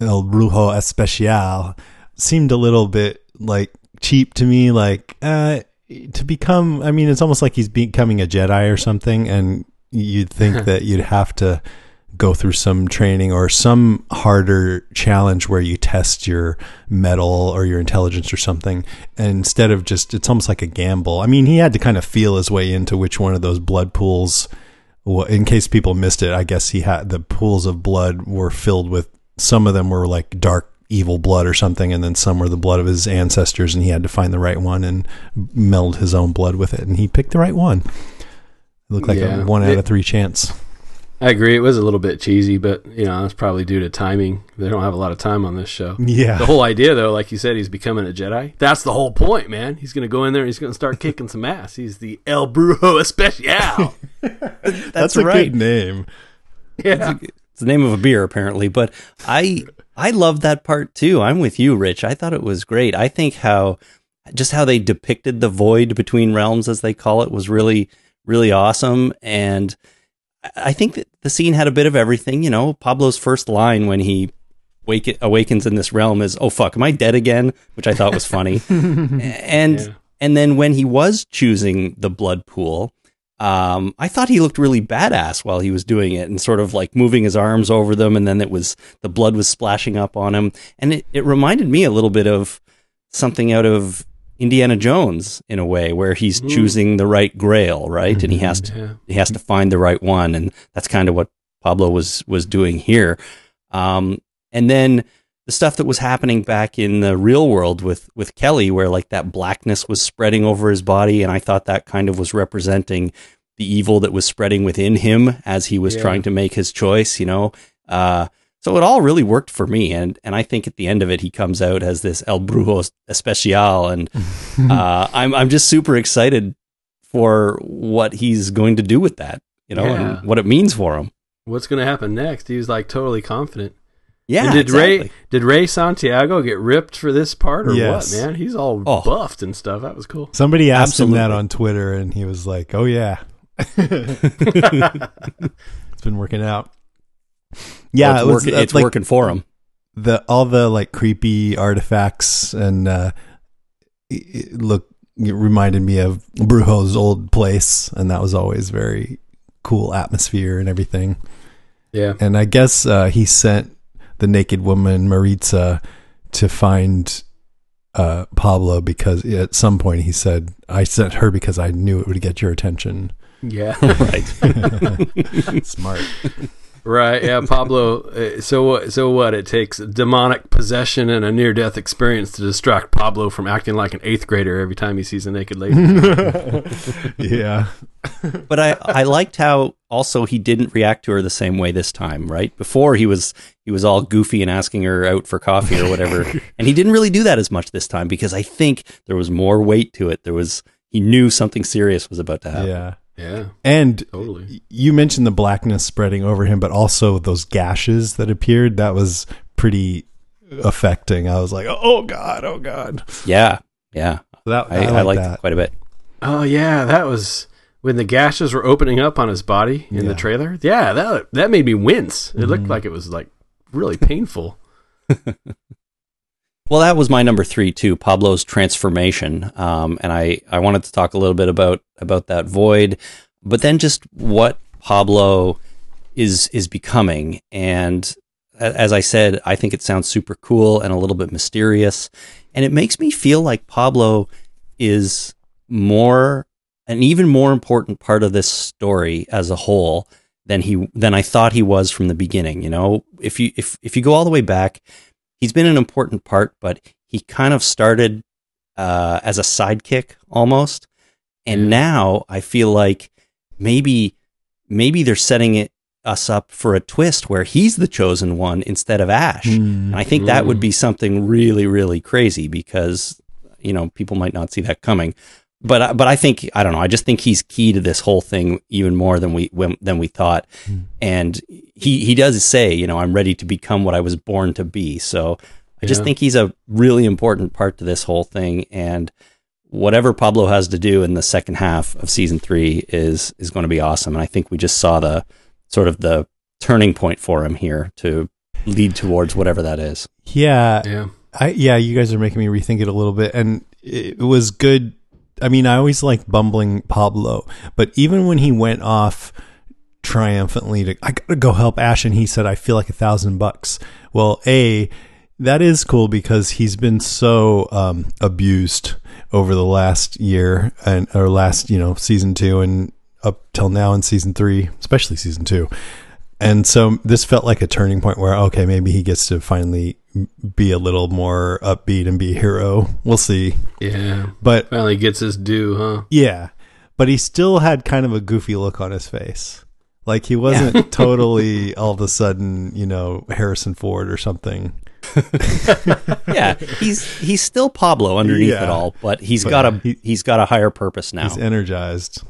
El Brujo Especial seemed a little bit like cheap to me. Like uh, to become, I mean, it's almost like he's becoming a Jedi or something, and you'd think that you'd have to go through some training or some harder challenge where you test your mettle or your intelligence or something and instead of just it's almost like a gamble. I mean he had to kind of feel his way into which one of those blood pools in case people missed it, I guess he had the pools of blood were filled with some of them were like dark evil blood or something, and then some were the blood of his ancestors, and he had to find the right one and meld his own blood with it, and he picked the right one. It looked like Yeah. a one out It- of three chance. I agree. It was a little bit cheesy, but you know, it's probably due to timing. They don't have a lot of time on this show. Yeah, The whole idea, though, like you said, he's becoming a Jedi. That's the whole point, man. He's going to go in there and he's going to start kicking some ass. He's the El Brujo Especial. that's, a right. good name. yeah. It's the name of a beer, apparently. But I I love that part too. I'm with you, Rich. I thought it was great. I think how just how they depicted the void between realms, as they call it, was really really awesome. And I- I think that the scene had a bit of everything. You know, Pablo's first line when he wake awakens in this realm is "Oh fuck, am I dead again?" Which I thought was funny. and Yeah. and then when he was choosing the blood pool, um, I thought he looked really badass while he was doing it and sort of like moving his arms over them. And then it was the blood was splashing up on him. And it, it reminded me a little bit of something out of Indiana Jones in a way where he's choosing the right grail, right? And he has to, Yeah. he has to find the right one. And that's kind of what Pablo was, was doing here. Um, and then the stuff that was happening back in the real world with with Kelly, where like that blackness was spreading over his body, and I thought that kind of was representing the evil that was spreading within him as he was Yeah. trying to make his choice. You know, uh, so it all really worked for me, and and I think at the end of it, he comes out as this El Brujo Especial, and uh, I'm I'm just super excited for what he's going to do with that. You know, Yeah. and what it means for him. What's going to happen next? He was like totally confident. Yeah, And did exactly. Ray did Ray Santiago get ripped for this part or Yes. what, man? He's all Oh. buffed and stuff. That was cool. Somebody asked him that on Twitter, and he was like, "Oh yeah, it's been working out." Yeah, Well, it's, it was, working, it's like, working for him. the all the like creepy artifacts and uh it- it look it reminded me of Brujo's old place and that was always very cool atmosphere and everything Yeah. and I guess uh he sent the naked woman Maritza to find uh Pablo because at some point he said I sent her because I knew it would get your attention Yeah. Right. smart Right. Yeah. Pablo. uh, So what? So what? It takes demonic possession and a near-death experience to distract Pablo from acting like an eighth grader every time he sees a naked lady. yeah but I, I liked how also he didn't react to her the same way this time, right? Before he was he was all goofy and asking her out for coffee or whatever. and he didn't really do that as much this time because I think there was more weight to it. There was he knew something serious was about to happen. yeah yeah. and Totally. you mentioned the blackness spreading over him, but also those gashes that appeared. That was pretty affecting. I was like, oh god, oh god. Yeah. Yeah. That, I, I, like liked that. it quite a bit. Oh yeah, that was when the gashes were opening up on his body in the trailer. Yeah, that that made me wince. It looked mm-hmm. like it was like really painful. Well, that was my number three too, Pablo's transformation. Um, and I, I wanted to talk a little bit about about that void, but then just what Pablo is is becoming. And as I said, I think it sounds super cool and a little bit mysterious, and it makes me feel like Pablo is more an even more important part of this story as a whole than he than I thought he was from the beginning. You know, if you if if you go all the way back, he's been an important part, but he kind of started uh, as a sidekick almost, and Yeah. now I feel like maybe maybe they're setting it us up for a twist where he's the chosen one instead of Ash. And I think that would be something really, really crazy because you know people might not see that coming. But I- but I think I don't know. I just think he's key to this whole thing even more than we when, than we thought. Hmm. And he he does say, you know, I'm ready to become what I was born to be. So I just Yeah. think he's a really important part to this whole thing. And whatever Pablo has to do in the second half of season three is is going to be awesome. And I think we just saw the sort of the turning point for him here to lead towards whatever that is. Yeah, Yeah. I yeah, you guys are making me rethink it a little bit, and it, it was good. I mean, I always like bumbling Pablo, but even when he went off triumphantly to, I gotta go help Ash, and he said, "I feel like a thousand bucks." Well, a that is cool because he's been so um, abused over the last year and or last you know season two and up till now in season three, especially season two. And so this felt like a turning point where okay, maybe he gets to finally be a little more upbeat and be a hero. We'll see. Yeah. But Finally gets his due, huh? yeah, but he still had kind of a goofy look on his face. Like he wasn't totally all of a sudden, you know, Harrison Ford or something. yeah, he's he's still Pablo underneath Yeah. it all, but he's But got a he- he's got a higher purpose now. He's energized.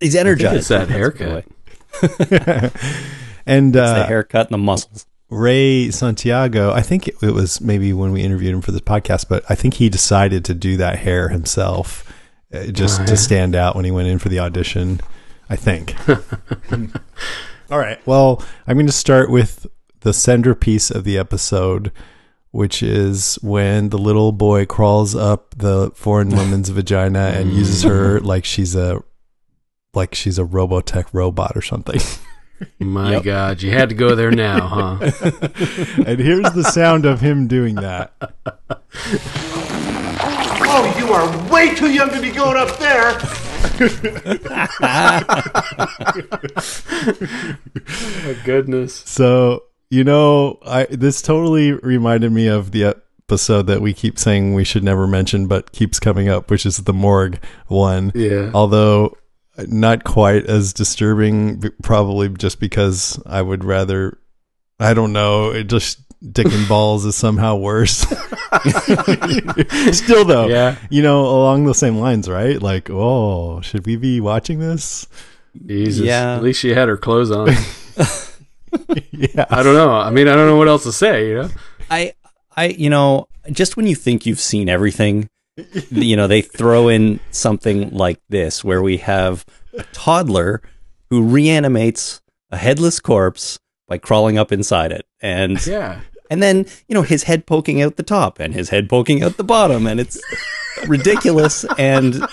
He's, energized. energized. it's that That's a haircut. boy. And the uh, haircut and the muscles. Ray Santiago, I think it, it was maybe when we interviewed him for this podcast, but I think he decided to do that hair himself uh, just Oh, to stand out when he went in for the audition. I think. All right. Well, I'm going to start with the centerpiece of the episode, which is when the little boy crawls up the foreign woman's vagina and uses her like she's a like she's a Robotech robot or something. My Yep. God, you had to go there now, huh? and here's the sound of him doing that. Oh, you are way too young to be going up there. oh, goodness. So, you know, I this totally reminded me of the episode that we keep saying we should never mention but keeps coming up, which is the morgue one. Yeah. Although not quite as disturbing probably just because I would rather I don't know, it just dick and balls is somehow worse. Still though, Yeah. you know, along the same lines, right? Like, oh, should we be watching this? Jesus. Yeah. At least she had her clothes on. yeah. I don't know. I mean, I don't know what else to say, you know? I I you know, just when you think you've seen everything, you know, they throw in something like this where we have a toddler who reanimates a headless corpse by crawling up inside it. And Yeah. and then, you know, his head poking out the top and his head poking out the bottom and it's ridiculous and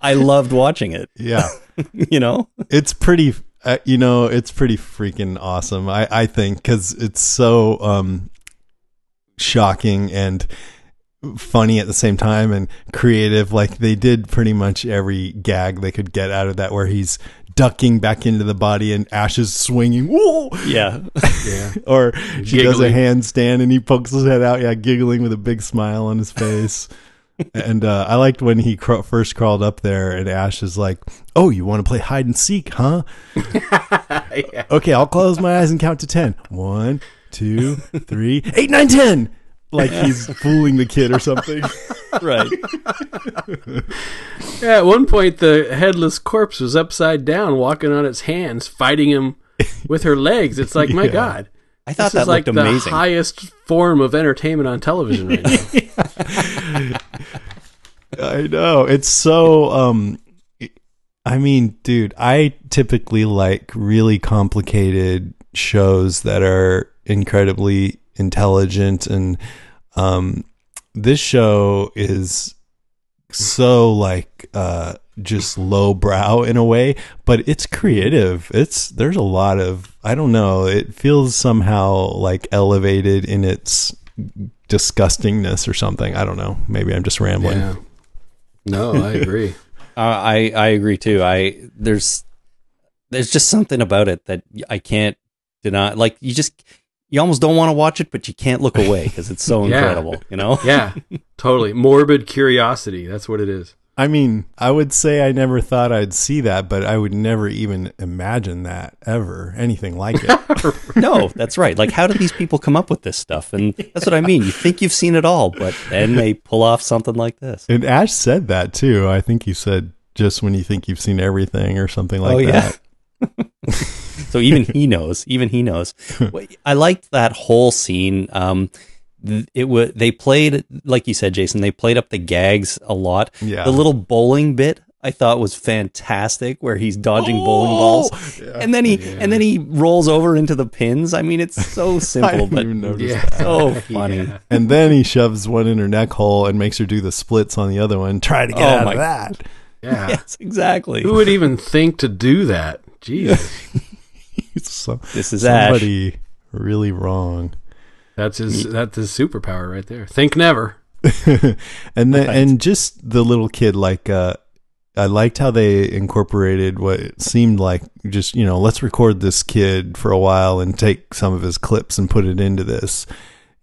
I loved watching it, Yeah. you know? it's pretty uh, you know it's pretty freaking awesome i i think because it's so um shocking and funny at the same time and creative like they did pretty much every gag they could get out of that where he's ducking back into the body and ash is swinging whoa Yeah. Yeah. or she does a Giggling. handstand and he pokes his head out yeah giggling with a big smile on his face and uh, i liked when he cr- first crawled up there and ash is like oh you want to play hide and seek huh okay i'll close my eyes and count to ten. ten one two three eight nine ten like he's fooling the kid or something right. Yeah, at one point, the headless corpse was upside down, walking on its hands, fighting him with her legs. It's like, my Yeah. God. I thought This that is like looked the amazing. highest form of entertainment on television right now. i know it's so um I mean, dude, I typically like really complicated shows that are incredibly intelligent and um this show is so like uh just lowbrow in a way, but it's creative. It's there's a lot of I don't know, it feels somehow like elevated in its disgustingness or something. I don't know. Maybe I'm just rambling. Yeah. No, I agree. Uh, I I agree too. I there's there's just something about it that I can't deny. Like you just you almost don't want to watch it, but you can't look away because it's so Yeah. incredible. You know? yeah, totally. Morbid curiosity. That's what it is. I mean, I would say I never thought I'd see that, but I would never even imagine that ever, anything like it. No, that's right. Like, how do these people come up with this stuff? And that's what I mean. You think you've seen it all, but then they pull off something like this. and Ash said that too. I think he said just when you think you've seen everything or something like that. Oh, yeah. That. So even he knows. Even he knows. I liked that whole scene. Um, it was they played like you said, Jason. They played up the gags a lot. Yeah. The little bowling bit I thought was fantastic, where he's dodging bowling balls, and then he and then he rolls over into the pins. I mean, it's so simple, but Yeah. so funny. Yeah. And then he shoves one in her neck hole and makes her do the splits on the other one. Try to get Oh out my- of that. Yeah. Yes, exactly. Who would even think to do that? Jesus. It's so, This is Ash. somebody really wrong. That's his that's his superpower right there. Think never. and then and just the little kid like uh I liked how they incorporated what it seemed like just you know let's record this kid for a while and take some of his clips and put it into this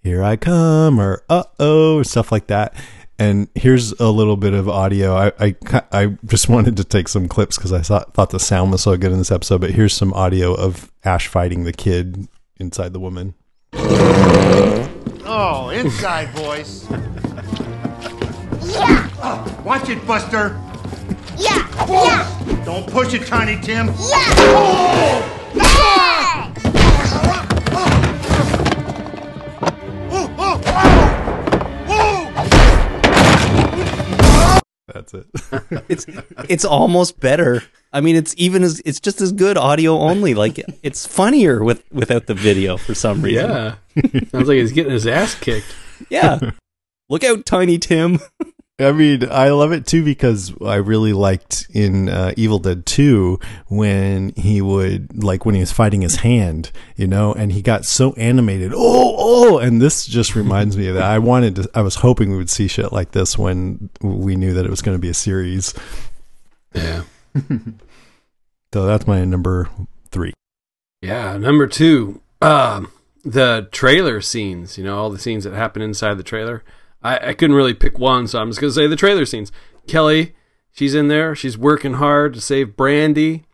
here I come or uh oh or stuff like that and here's a little bit of audio. I I, I just wanted to take some clips because I thought thought the sound was so good in this episode but here's some audio of Ash fighting the kid inside the woman. Oh, inside voice. Yeah. watch it, Buster. Yeah, yeah, Don't push it, Tiny Tim. yeah. Oh. Oh. Oh. That's it it's it's almost better. I mean, it's even as it's just as good audio only. Like it's funnier with without the video for some reason. Yeah. Sounds like he's getting his ass kicked. Yeah. Look out, Tiny Tim. I mean, I love it too because I really liked in uh, Evil Dead 2 when he would, like, when he was fighting his hand, you know, and he got so animated. Oh, oh, and this just reminds me of that. I wanted to, I was hoping we would see shit like this when we knew that it was going to be a series. Yeah. So that's my number three. Yeah. Number two, um, the trailer scenes, you know, all the scenes that happen inside the trailer. I, I couldn't really pick one, so I'm just gonna say the trailer scenes. Kelly, she's in there, she's working hard to save Brandy.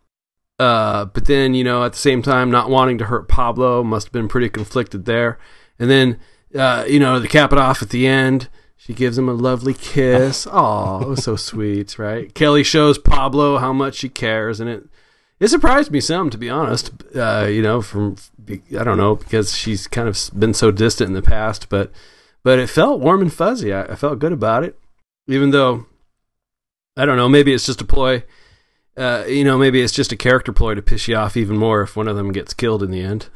Uh, but then, you know, at the same time, not wanting to hurt Pablo, must have been pretty conflicted there. And then, uh, you know, to cap it off at the end, she gives him a lovely kiss. Oh, it was so sweet, right? Kelly shows Pablo how much she cares, and it it surprised me some, to be honest. Uh, you know, from I don't know because she's kind of been so distant in the past, but but it felt warm and fuzzy. I, I felt good about it, even though I don't know. Maybe it's just a ploy. Uh, you know, maybe it's just a character ploy to piss you off even more if one of them gets killed in the end.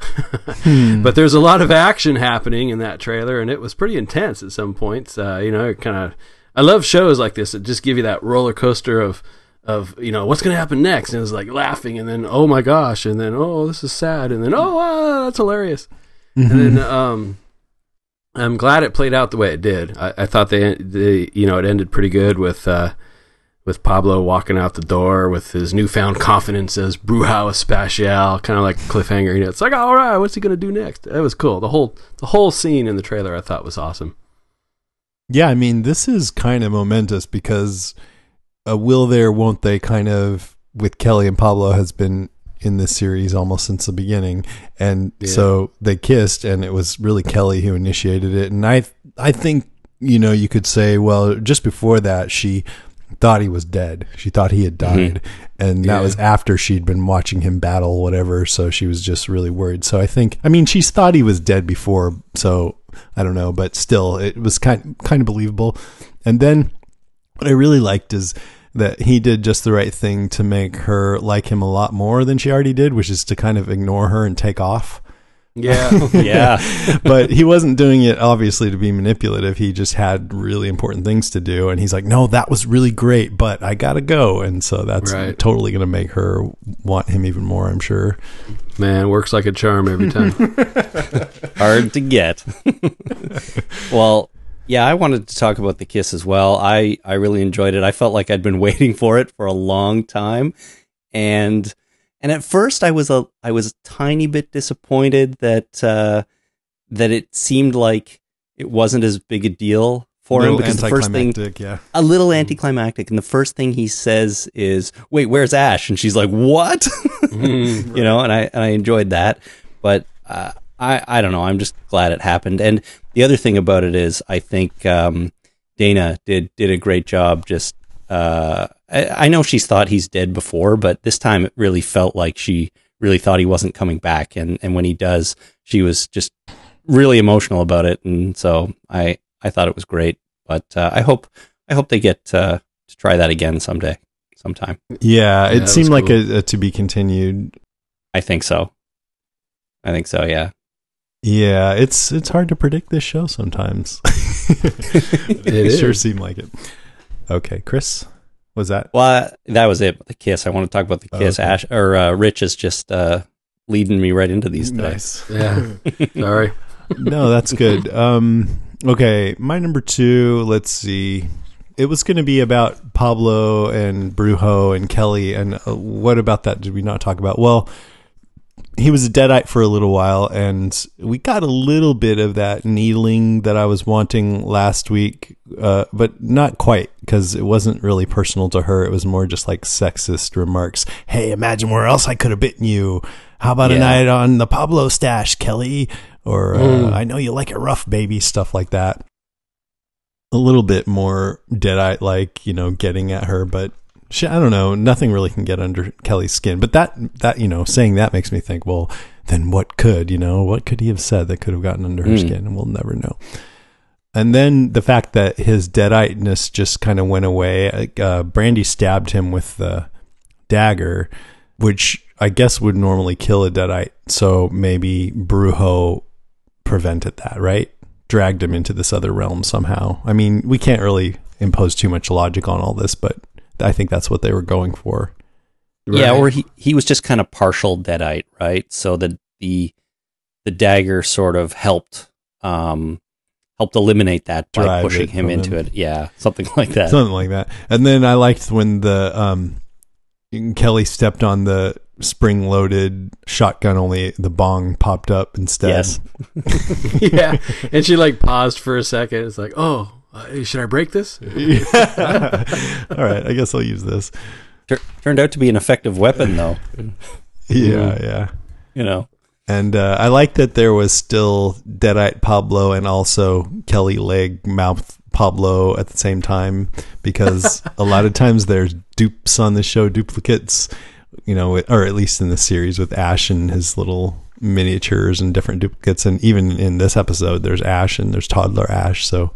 But there's a lot of action happening in that trailer, and it was pretty intense at some points. Uh, you know, kind of. I love shows like this that just give you that roller coaster of of you know what's going to happen next, and it's like laughing, and then oh my gosh, and then oh this is sad, and then oh ah, that's hilarious, and then um. I'm glad it played out the way it did. I, I thought they, they, you know, it ended pretty good with uh, with Pablo walking out the door with his newfound confidence as Brujo Especial, kind of like a cliffhanger. You know, it's like, all right, what's he gonna do next? It was cool. The whole the whole scene in the trailer I thought was awesome. Yeah, I mean, this is kind of momentous because a will there, won't they kind of with Kelly and Pablo has been in this series almost since the beginning. And Yeah. so they kissed and it was really Kelly who initiated it. And I I think, you know, you could say, well, just before that she thought he was dead. She thought he had mm-hmm. died. And that Yeah. was after she'd been watching him battle whatever, so she was just really worried. So I think I mean she's thought he was dead before, so I don't know, but still it was kind kind of believable. And then what I really liked is that he did just the right thing to make her like him a lot more than she already did, which is to kind of ignore her and take off. Yeah. Yeah. but he wasn't doing it obviously to be manipulative. He just had really important things to do. And he's like, no, that was really great, but I got to go. And so that's Right. totally going to make her want him even more, I'm sure. Man, works like a charm every time. hard to get. well, yeah, I wanted to talk about the kiss as well. I I really enjoyed it. I felt like I'd been waiting for it for a long time, and and at first I was a I was a tiny bit disappointed that uh, that it seemed like it wasn't as big a deal for him because the first thing anticlimactic, yeah. a little anticlimactic, and the first thing he says is, "Wait, where's Ash?" And she's like, "What?" Mm, you know, and I and I enjoyed that, but uh, I I don't know. I'm just glad it happened. And the other thing about it is, I think um, Dana did did a great job. Just uh, I, I know she's thought he's dead before, but this time it really felt like she really thought he wasn't coming back. And and when he does, she was just really emotional about it. And so I I thought it was great. But uh, I hope I hope they get uh, to try that again someday, sometime. Yeah, Yeah, it that seemed was like cool. a, a to be continued. I think so. I think so. Yeah. Yeah, it's it's hard to predict this show sometimes. it is. sure seemed like it. Okay, Chris, was that? Well, that was it. The kiss. I want to talk about the Oh, kiss. okay. Ash or uh, Rich is just uh, leading me right into these today. Nice. yeah. Sorry. no, that's good. Um, okay, my number two. Let's see. It was going to be about Pablo and Brujo and Kelly, and uh, what about that did we not talk about? Well, he was a deadite for a little while, and we got a little bit of that needling that I was wanting last week, uh, but not quite because it wasn't really personal to her. It was more just like sexist remarks. Hey, imagine where else I could have bitten you. How about a night on the Pablo stash, Kelly? Or uh, I know you like it rough, baby, stuff like that. A little bit more deadite, like you know, getting at her, but she, I don't know. Nothing really can get under Kelly's skin. But that that you know, saying that makes me think. Well, then what could you know? What could he have said that could have gotten under her Mm. skin? And we'll never know. And then the fact that his deaditeness just kind of went away. Like, uh, Brandy stabbed him with the dagger, which I guess would normally kill a deadite. So maybe Brujo prevented that, right? Dragged him into this other realm somehow. I mean, we can't really impose too much logic on all this, but I think that's what they were going for. Yeah, or he, he was just kind of partial deadite, right? So the the the dagger sort of helped um helped eliminate that by Drive pushing him into him. it. Yeah, something like that. Something like that. And then I liked when the um Kelly stepped on the spring loaded shotgun only the bong popped up instead. Yes. yeah. And she like paused for a second. It's like, oh, uh, should I break this? All right, I guess I'll use this. Tur- turned out to be an effective weapon, though. Yeah, yeah. You know. And uh, I like that there was still Deadite Pablo and also Kelly Leg Mouth Pablo at the same time because a lot of times there's dupes on the show, duplicates, you know, or at least in the series with Ash and his little miniatures and different duplicates. And even in this episode, there's Ash and there's Toddler Ash. So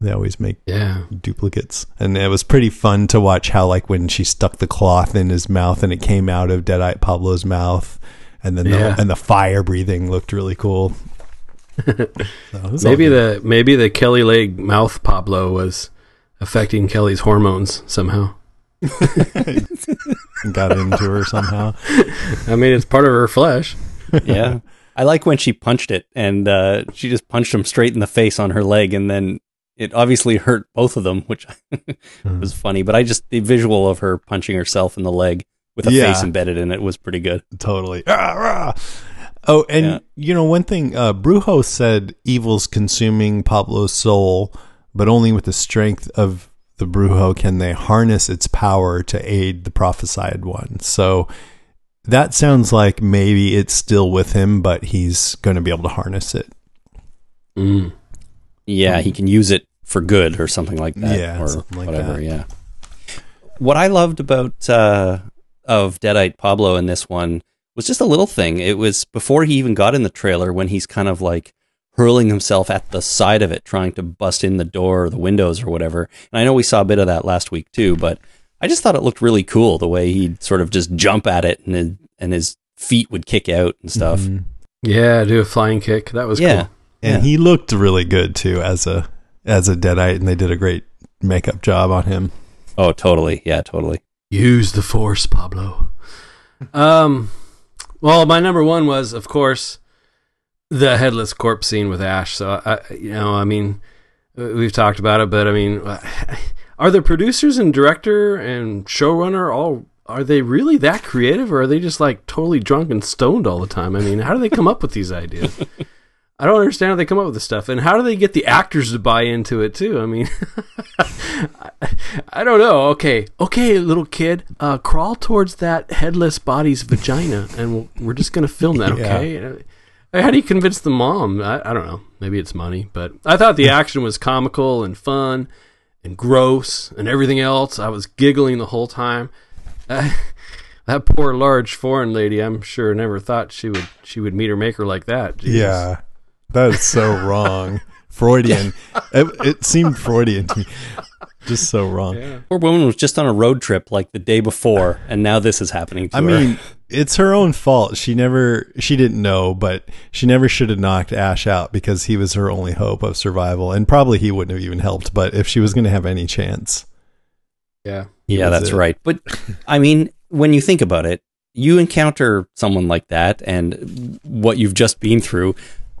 they always make Yeah. duplicates. And it was pretty fun to watch how, like, when she stuck the cloth in his mouth and it came out of Deadite Pablo's mouth, and then Yeah. the, and the fire breathing looked really cool. So it was all Maybe the maybe the Kelly leg mouth Pablo was affecting Kelly's hormones somehow. got into her somehow. I mean, it's part of her flesh. Yeah. I like when she punched it and uh, she just punched him straight in the face on her leg and then it obviously hurt both of them, which was funny. But I just the visual of her punching herself in the leg with a Yeah. face embedded in it was pretty good. Totally. Ah, rah. Oh, and Yeah. you know one thing, uh, Brujo said evil's consuming Pablo's soul, but only with the strength of the Brujo can they harness its power to aid the prophesied one. So that sounds like maybe it's still with him, but he's going to be able to harness it. Mm. Yeah, he can use it for good or something like that. Yeah, or something like whatever. that. Yeah. What I loved about uh, of Deadite Pablo in this one was just a little thing. It was before he even got in the trailer when he's kind of like hurling himself at the side of it, trying to bust in the door or the windows or whatever. And I know we saw a bit of that last week too, but I just thought it looked really cool the way he'd sort of just jump at it and his, and his feet would kick out and stuff. Mhm. Yeah, do a flying kick. That was Yeah. cool. And Yeah. he looked really good too as a as a deadite, and they did a great makeup job on him. Oh, totally. Yeah, totally. Use the force, Pablo. um, well, my number one was, of course, the headless corpse scene with Ash. So, I, you know, I mean, we've talked about it, but I mean, are the producers and director and showrunner all are they really that creative, or are they just like totally drunk and stoned all the time? I mean, how do they come up with these ideas? I don't understand how they come up with this stuff, and how do they get the actors to buy into it too? I mean, I, I don't know. Okay, okay, little kid, uh, crawl towards that headless body's vagina, and we'll, we're just gonna film that. Okay. Uh, How do you convince the mom? I, I don't know. Maybe it's money, but I thought the action was comical and fun and gross and everything else. I was giggling the whole time. Uh, that poor large foreign lady, I'm sure, never thought she would she would meet her maker like that. Jeez. Yeah, that is so wrong. Freudian. It, it seemed Freudian to me. Just so wrong. Poor woman was just on a road trip like the day before, and now this is happening to I her. mean, it's her own fault. She never, she didn't know, but she never should have knocked Ash out because he was her only hope of survival, and probably he wouldn't have even helped. But if she was going to have any chance, yeah. yeah, that's it. right. But I mean, when you think about it, you encounter someone like that, and what you've just been through.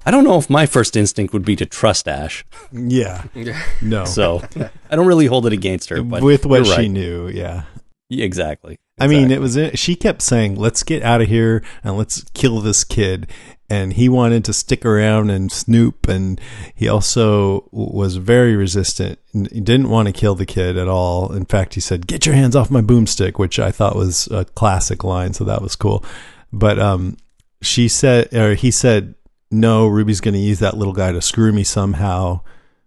I don't know if my first instinct would be to trust Ash, yeah, no. so I don't really hold it against her. But with what you're she knew, yeah. Yeah, exactly. I mean, it was. She kept saying, "Let's get out of here and let's kill this kid." And he wanted to stick around and snoop, and he also was very resistant. He didn't want to kill the kid at all. In fact, he said, "Get your hands off my boomstick," which I thought was a classic line, so that was cool. But um, she said, or he said, "No, Ruby's going to use that little guy to screw me somehow."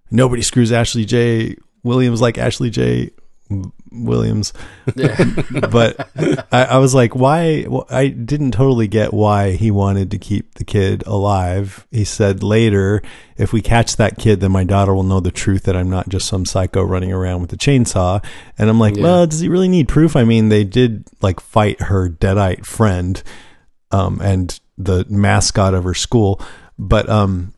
Nobody screws Ashley J. Williams like Ashley J. Williams but I, I was like, why? wh- I didn't totally get why he wanted to keep the kid alive. He said later, if we catch that kid, then my daughter will know the truth that I'm not just some psycho running around with a chainsaw. And I'm like, Yeah. well, does he really need proof? I mean, they did like fight her deadite friend, um, and the mascot of her school, but um,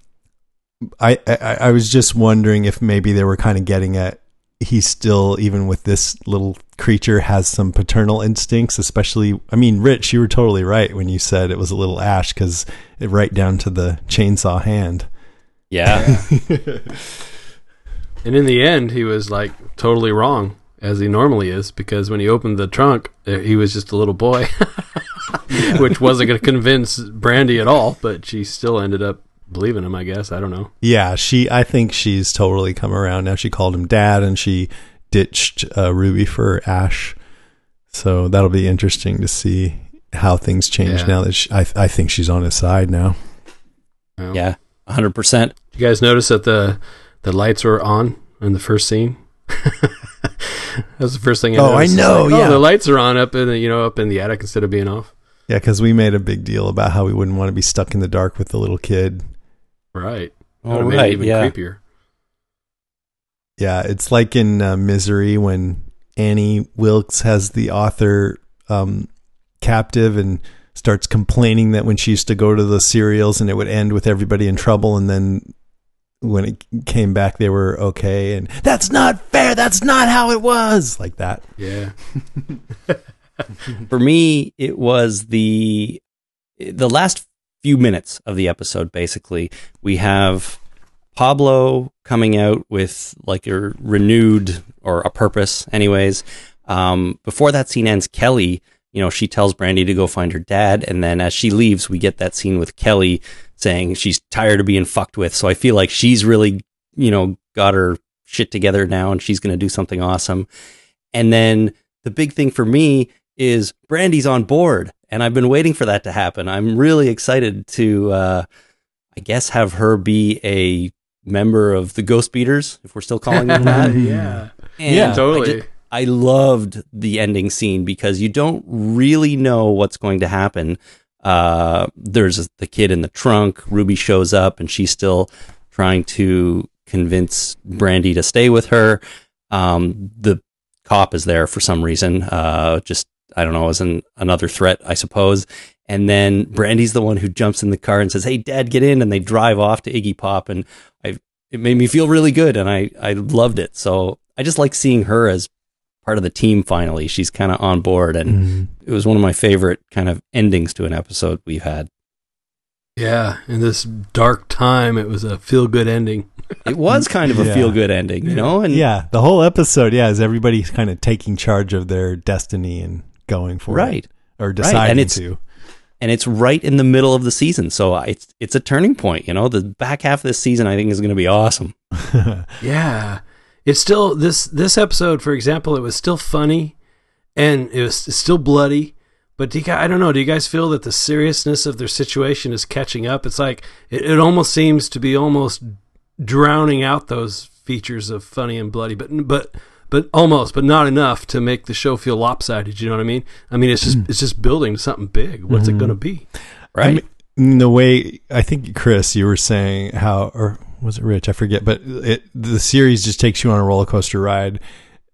I, I I was just wondering if maybe they were kind of getting at he still even with this little creature has some paternal instincts especially i mean rich you were totally right when you said it was a little ash because it right down to the chainsaw hand. Yeah. And in the end, he was like totally wrong, as he normally is, because when he opened the trunk, uh, he was just a little boy, which wasn't going to convince Brandy at all. But she still ended up believing him. I guess I don't know. yeah she i think she's totally come around now she called him dad and she ditched uh, ruby for ash so that'll be interesting to see how things change Yeah. now that she, I, I think she's on his side now Well, yeah. 100%. You guys notice that the the lights were on in the first scene. That's the first thing. I Oh, I noticed. It's know, like, yeah. Oh, the lights are on up in the, you know up in the attic instead of being off. yeah because we made a big deal about how we wouldn't want to be stuck in the dark with the little kid Right. That All would've made it right. even Yeah. creepier. Yeah, it's like in uh, Misery when Annie Wilkes has the author um, captive and starts complaining that when she used to go to the serials and it would end with everybody in trouble, and then when it came back, they were okay. And that's not fair. That's not how it was. Like that. Yeah. For me, it was the the last few minutes of the episode. Basically, we have Pablo coming out with like a renewed or a purpose. Anyways, um, before that scene ends, Kelly, you know, she tells Brandy to go find her dad, and then as she leaves, we get that scene with Kelly saying she's tired of being fucked with. So I feel like she's really, you know, got her shit together now, and she's going to do something awesome. And then the big thing for me is Brandy's on board, and I've been waiting for that to happen. I'm really excited to, uh, I guess, have her be a member of the Ghost Beaters, if we're still calling them that. yeah. And Yeah, I totally. I loved the ending scene because you don't really know what's going to happen. Uh, there's the kid in the trunk. Ruby shows up and she's still trying to convince Brandy to stay with her. Um, the cop is there for some reason. Uh, just I don't know, as an another threat, I suppose. And then Brandy's the one who jumps in the car and says, "Hey, Dad, get in!" And they drive off to Iggy Pop, and I it made me feel really good, and I I loved it. So I just like seeing her as part of the team. Finally, she's kind of on board, and Mm-hmm. it was one of my favorite kind of endings to an episode we've had. Yeah, in this dark time, it was a feel good ending. It was kind of a Yeah. feel good ending, you know, and Yeah, the whole episode, yeah, is everybody kind of taking charge of their destiny and going for right. it or deciding and it's- to. and it's right in the middle of the season. So it's it's a turning point. You know, the back half of this season I think is going to be awesome. Yeah, it's still this this episode, for example, it was still funny, and it was still bloody. But do you guys, I don't know. Do you guys feel that the seriousness of their situation is catching up? It's like it, it almost seems to be almost drowning out those features of funny and bloody, but but but almost, but not enough to make the show feel lopsided. You know what I mean? I mean, it's just mm. it's just building to something big. What's it mm-hmm. going to be? Right? I mean, the way I think Chris, you were saying how, or was it Rich? I forget, but it the series just takes you on a roller coaster ride.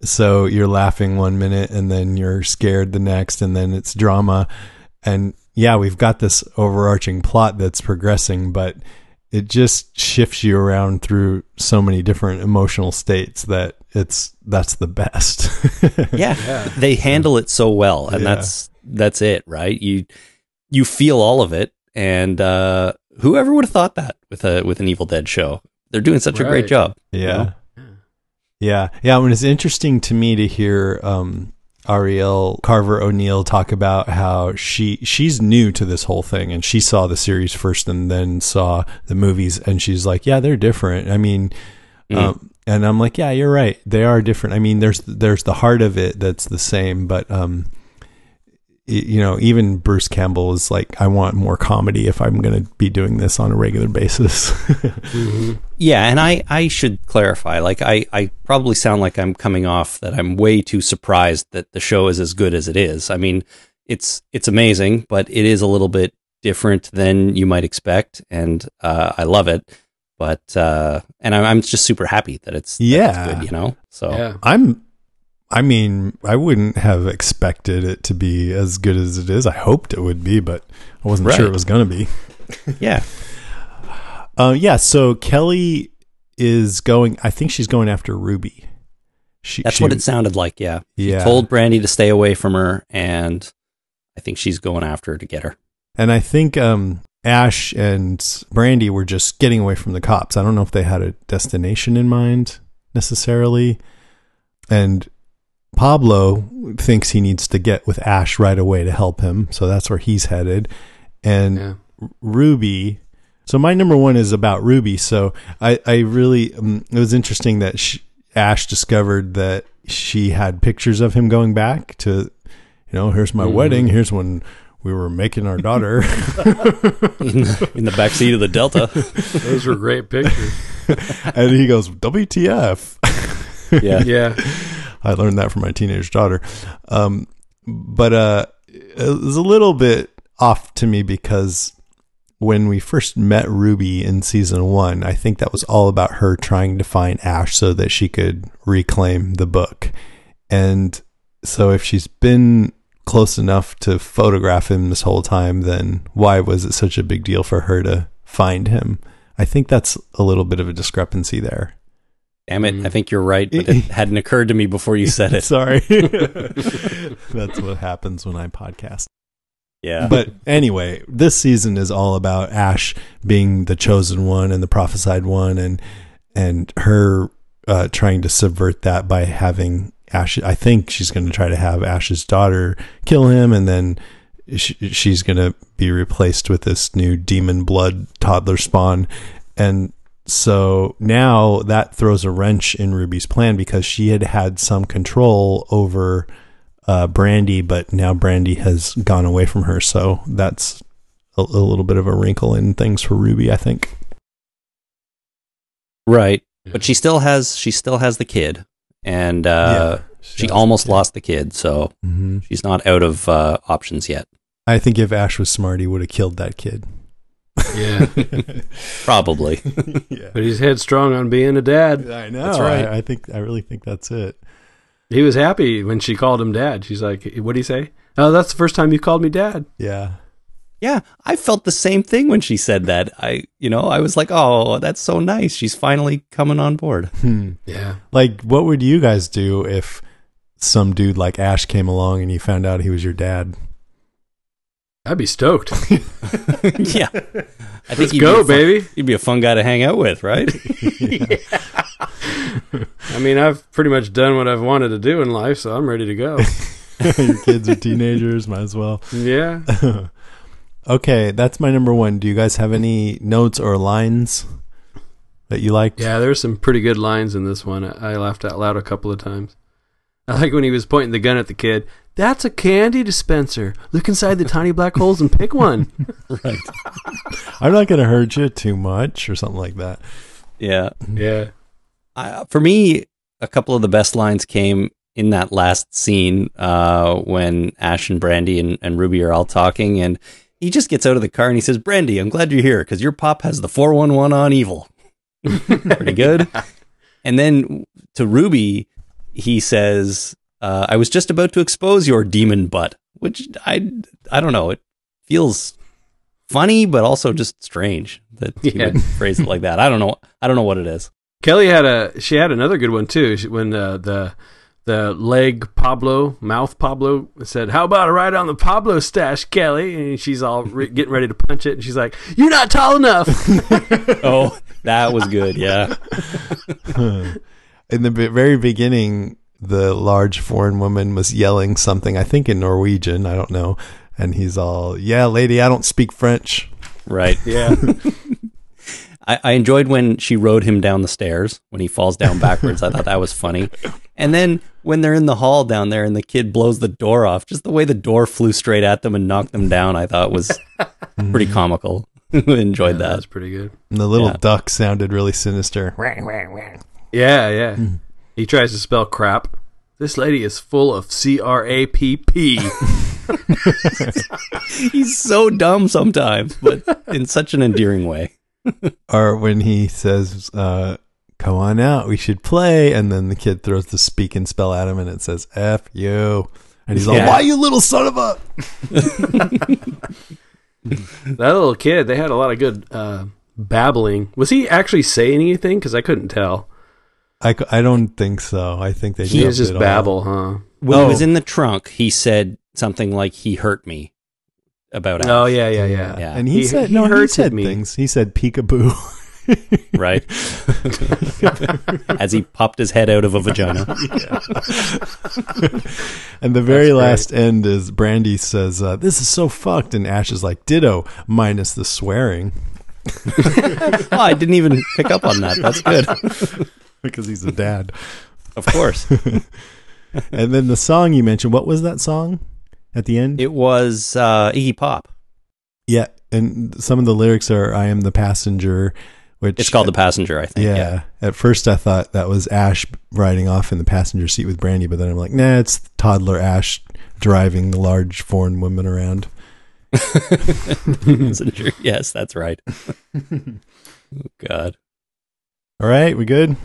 So you're laughing one minute and then you're scared the next, and then it's drama. And yeah, we've got this overarching plot that's progressing, but it just shifts you around through so many different emotional states that it's that's the best. yeah. They handle it so well, and Yeah. that's that's it, right? You you feel all of it, and uh, whoever would have thought that with a with an Evil Dead show? They're doing such a great job. Yeah. Yeah. Yeah. I mean, it's interesting to me to hear um, Arielle Carver O'Neill talk about how she she's new to this whole thing and she saw the series first and then saw the movies and she's like, yeah, they're different. I mean, um, and I'm like, yeah, you're right. They are different. I mean, there's there's the heart of it that's the same, but um, y- you know, even Bruce Campbell is like, I want more comedy if I'm going to be doing this on a regular basis. Yeah, and I, I should clarify. Like I, I probably sound like I'm coming off that I'm way too surprised that the show is as good as it is. I mean, it's it's amazing, but it is a little bit different than you might expect, and uh, I love it. But uh, and I'm, I'm just super happy that it's that it's Yeah. good, you know. So Yeah, I'm I mean, I wouldn't have expected it to be as good as it is. I hoped it would be, but I wasn't sure it was going to be. yeah, Uh, yeah, so Kelly is going I think she's going after Ruby. She, that's she- what it sounded like. Yeah, She Yeah. told Brandy to stay away from her, and I think she's going after her to get her. And I think um, Ash and Brandy were just getting away from the cops. I don't know if they had a destination in mind necessarily. And Pablo thinks he needs to get with Ash right away to help him. So that's where he's headed. And yeah. Ruby. So my number one is about Ruby. So I, I really, um, it was interesting that sh Ash discovered that she had pictures of him going back to, you know, here's my wedding. Here's when we were making our daughter. in the, in the back seat of the Delta. Those were great pictures. and he goes, WTF. yeah, Yeah, I learned that from my teenage daughter. Um, but uh, it was a little bit off to me because when we first met Ruby in season one, I think that was all about her trying to find Ash so that she could reclaim the book. And so if she's been close enough to photograph him this whole time, then why was it such a big deal for her to find him? I think that's a little bit of a discrepancy there. Damn it! I think you're right, but it hadn't occurred to me before you said it. Sorry. That's what happens when I podcast. Yeah, But anyway, this season is all about Ash being the chosen one and the prophesied one and and her uh, trying to subvert that by having Ash I think she's going to try to have Ash's daughter kill him and then she, she's going to be replaced with this new demon blood toddler spawn and so now that throws a wrench in Ruby's plan because she had had some control over uh, Brandy, but now Brandy has gone away from her. So that's a, a little bit of a wrinkle in things for Ruby, I think. right. But she still has she still has the kid, and uh, she does, almost yeah. lost the kid, so hmm she's not out of uh, options yet. I think if Ash was smart, he would have killed that kid. Yeah. Probably. yeah. But he's headstrong on being a dad. I know. That's right. I, I think I really think that's it. He was happy when she called him dad. She's like, "What do you say? Oh, that's the first time you called me dad." Yeah. Yeah, I felt the same thing when she said that. I, you know, I was like, "Oh, that's so nice. She's finally coming on board." Hmm. Yeah. Like, what would you guys do if some dude like Ash came along and you found out he was your dad? I'd be stoked. yeah, I Let's he'd go, be fun- baby. You'd be a fun guy to hang out with, right? I mean, I've pretty much done what I've wanted to do in life, so I'm ready to go. your kids are teenagers, might as well. yeah. Okay, that's my number one. Do you guys have any notes or lines that you liked? Yeah, there's some pretty good lines in this one. I I laughed out loud a couple of times. I like when he was pointing the gun at the kid. That's a candy dispenser. Look inside the tiny black holes and pick one. right. I'm not going to hurt you too much or something like that. yeah. yeah. I, for me, a couple of the best lines came in that last scene uh, when Ash and Brandy and, and Ruby are all talking, and he just gets out of the car and he says, "Brandy, I'm glad you're here because your pop has the 411 on evil." Pretty good. And then to Ruby, he says, uh, "I was just about to expose your demon butt," which I I don't know. It feels funny, but also just strange that he Yeah. would phrase it like that. I don't know. I don't know what it is. Kelly had a she had another good one too. She, when uh, the the leg Pablo mouth Pablo said, "How about a ride on the Pablo stash, Kelly?" And she's all re- getting ready to punch it, and she's like, "You're not tall enough." Oh, that was good. Yeah. In the very beginning, the large foreign woman was yelling something, I think in Norwegian, I don't know. And he's all, Yeah, lady, I don't speak French. Right. yeah, I, I enjoyed when she rode him down the stairs when he falls down backwards. I thought that was funny. And then when they're in the hall down there and the kid blows the door off, just the way the door flew straight at them and knocked them down, I thought was pretty comical. enjoyed that that. was pretty good. And the little Yeah. duck sounded really sinister. Yeah, yeah. Mm. He tries to spell crap. This lady is full of C R A P P. He's so dumb sometimes, but in such an endearing way. Or when he says, uh, Come on out, we should play. And then the kid throws the speak and spell at him and it says, F you. And he's Yeah. like, Why, you little son of a. That little kid, they had a lot of good uh, babbling. Was he actually saying anything? Because I couldn't tell. I, c- I don't think so. I think they He was dubbed just it all. babble, huh? When Oh. he was in the trunk, he said something like, he hurt me about Oh yeah, yeah, yeah. Yeah. And he, He- said, he no, he said me. things. He said peekaboo. Right? As he popped his head out of a vagina. And the very That's great. last end is Brandy says, uh, "This is so fucked," and Ash is like, "Ditto, minus the swearing," Oh, I didn't even pick up on that. That's good. because he's a dad. Of course. and then the song you mentioned, what was that song at the end? It was uh, Iggy Pop. yeah, and some of the lyrics are, "I am the passenger," which It's called The Passenger, I think. Yeah. Yeah. At first, I thought that was Ash riding off in the passenger seat with Brandy, but then I'm like, nah, it's toddler Ash driving the large foreign woman around. Yes, that's right. oh, God. All right, we good?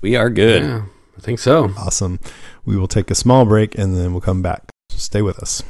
We are good. Yeah, I think so. Awesome. We will take a small break and then we'll come back. So stay with us.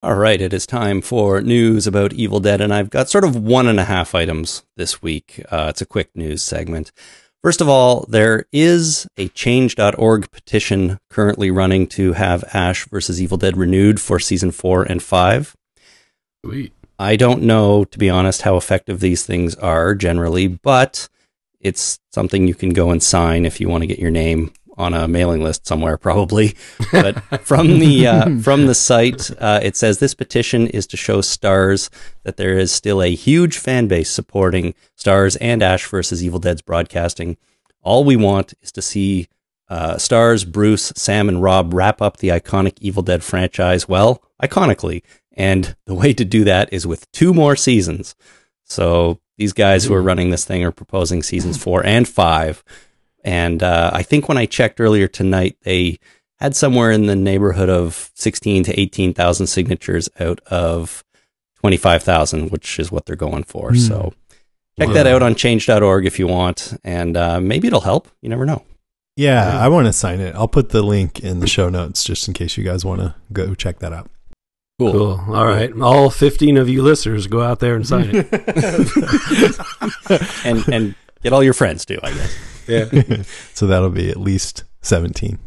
All right, it is time for news about Evil Dead, and I've got sort of one and a half items this week. Uh, it's a quick news segment. First of all, there is a change.org petition currently running to have Ash versus Evil Dead renewed for season four and five. Sweet. I don't know, to be honest, how effective these things are generally, but it's something you can go and sign if you want to get your name on a mailing list somewhere, probably. But from the uh, from the site, uh, it says this petition is to show Starz that there is still a huge fan base supporting Starz and Ash versus Evil Dead's broadcasting. All we want is to see uh, Starz, Bruce, Sam, and Rob wrap up the iconic Evil Dead franchise. Well, iconically, and the way to do that is with two more seasons. So these guys who are running this thing are proposing seasons four and five. And uh, I think when I checked earlier tonight, they had somewhere in the neighborhood of 16 to 18,000 signatures out of 25,000, which is what they're going for. So check that out on change.org if you want. And uh, maybe it'll help. You never know. Yeah, I want to sign it. I'll put the link in the show notes just in case you guys want to go check that out. Cool. Cool. All right. All 15 of you listeners go out there and sign it. And, and get all your friends too, I guess. Yeah. So that'll be at least 17.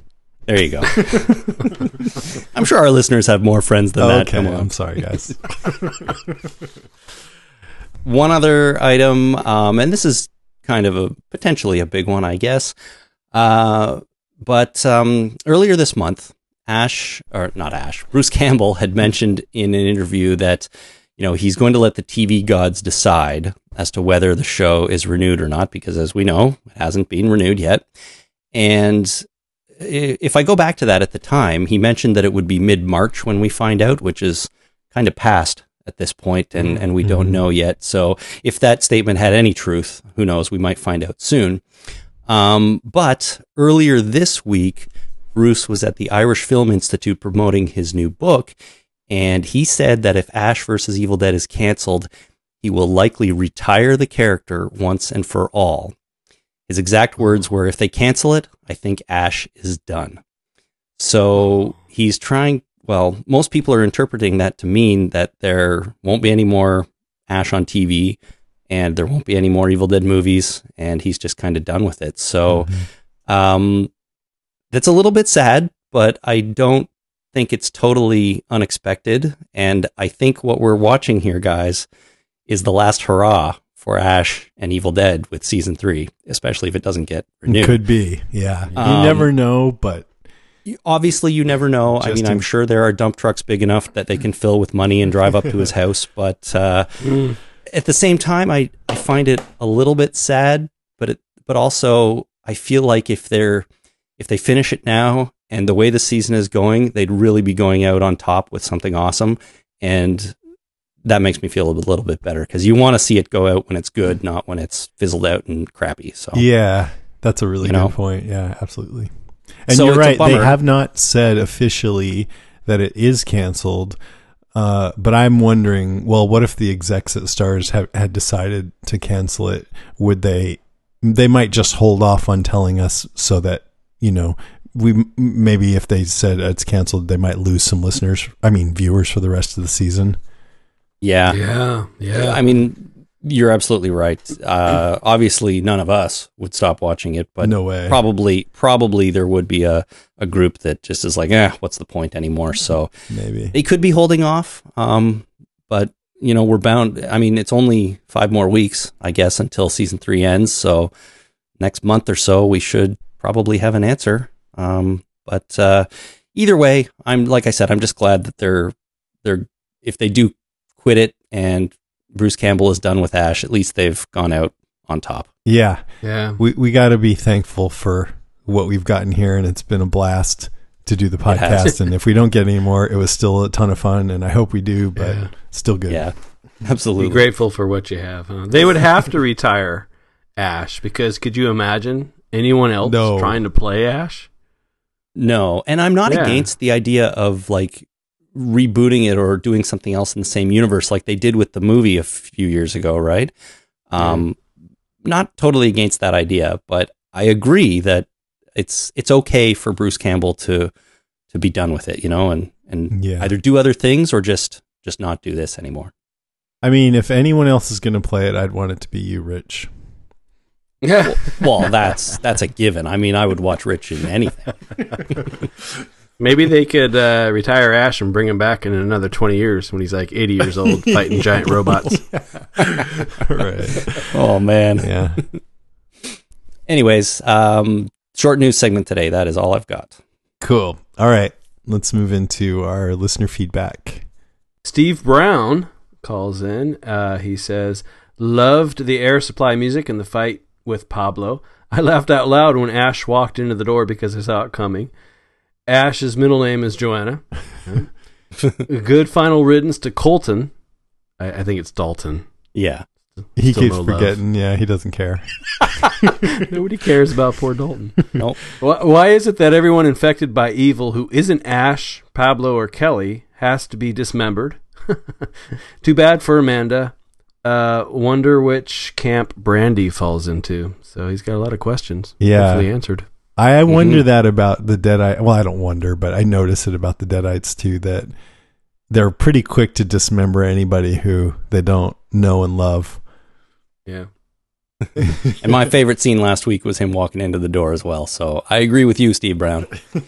There you go. I'm sure our listeners have more friends than that. okay, Come on. I'm sorry, guys. one other item, um, and this is kind of a potentially a big one, I guess. Uh, but um, earlier this month, Ash, or not Ash, Bruce Campbell had mentioned in an interview that you know he's going to let the TV gods decide as to whether the show is renewed or not, because as we know, it hasn't been renewed yet. And if I go back to that at the time, he mentioned that it would be mid March when we find out, which is kind of past at this point, and, and we don't know yet. So if that statement had any truth, who knows? We might find out soon. Um, but earlier this week, Bruce was at the Irish Film Institute promoting his new book, and he said that if Ash versus Evil Dead is canceled, he will likely retire the character once and for all. His exact words were, if they cancel it, I think Ash is done. So he's trying, well, most people are interpreting that to mean that there won't be any more Ash on TV and there won't be any more Evil Dead movies and he's just kind of done with it. So, um, that's a little bit sad, but I don't think it's totally unexpected. And I think what we're watching here, guys, is the last hurrah for Ash and Evil Dead with season three, especially if it doesn't get renewed. Could be. Yeah. You Um, never know, but obviously you never know i mean in- i'm sure there are dump trucks big enough that they can fill with money and drive up to his house but uh, at the same time I, I find it a little bit sad but it but also i feel like if they're if they finish it now and the way the season is going they'd really be going out on top with something awesome and that makes me feel a little bit better because you want to see it go out when it's good not when it's fizzled out and crappy so yeah, that's a really You good know? point. Yeah, absolutely. And So you're right. They have not said officially that it is canceled. Uh, but I'm wondering, well, what if the execs at Starz have, had decided to cancel it? Would they? They might just hold off on telling us so that you know we maybe if they said it's canceled, they might lose some listeners. I mean, viewers for the rest of the season. yeah Yeah. Yeah. I mean, you're absolutely right. Uh, obviously, none of us would stop watching it, but no way. probably, probably there would be a, a group that just is like, eh, what's the point anymore? So maybe. they could be holding off. Um, but you know, we're bound. I mean, it's only five more weeks, I guess, until season three ends. So next month or so, we should probably have an answer. Um, but uh, either way, I'm like I said, I'm just glad that they're they're if they do quit it and Bruce Campbell is done with Ash, at least they've gone out on top. Yeah, yeah. we we got to be thankful for what we've gotten here, and it's been a blast to do the podcast. and if we don't get any more, it was still a ton of fun, and I hope we do. But Yeah. still good. Yeah, Be absolutely. grateful for what you have. Huh? They would have to retire Ash because could you imagine anyone else No. trying to play Ash? No, and I'm not Yeah. against the idea of like rebooting it or doing something else in the same universe like they did with the movie a few years ago, right? Um not totally against that idea, but I agree that it's it's okay for Bruce Campbell to to be done with it, you know, and and Yeah. either do other things or just just not do this anymore. I mean, if anyone else is going to play it, I'd want it to be you, Rich. Yeah. Well, that's that's a given. I mean, I would watch Rich in anything. Maybe they could uh, retire Ash and bring him back in another 20 years when he's like 80 years old fighting giant robots. right. Oh man. Yeah. Anyways, um, short news segment today. That is all I've got. Cool. All right. Let's move into our listener feedback. Steve Brown calls in. Uh, he says, Loved the air supply music in the fight with Pablo. I laughed out loud when Ash walked into the door because I saw it coming. Ash's middle name is Joanna. Good final riddance to Colton. I, I think it's Dalton. Yeah. He Still keeps no love. forgetting. Yeah, he doesn't care. Nobody cares about poor Dalton. Nope. Why, why is it that everyone infected by evil who isn't Ash, Pablo, or Kelly has to be dismembered? Too bad for Amanda. Uh, wonder which camp Brandy falls into. So he's got a lot of questions. Yeah. Hopefully answered. I wonder that about the Deadite. Well, I don't wonder, but I notice it about the Deadites too that they're pretty quick to dismember anybody who they don't know and love. Yeah. And my favorite scene last week was him walking into the door as well. So I agree with you, Steve Brown.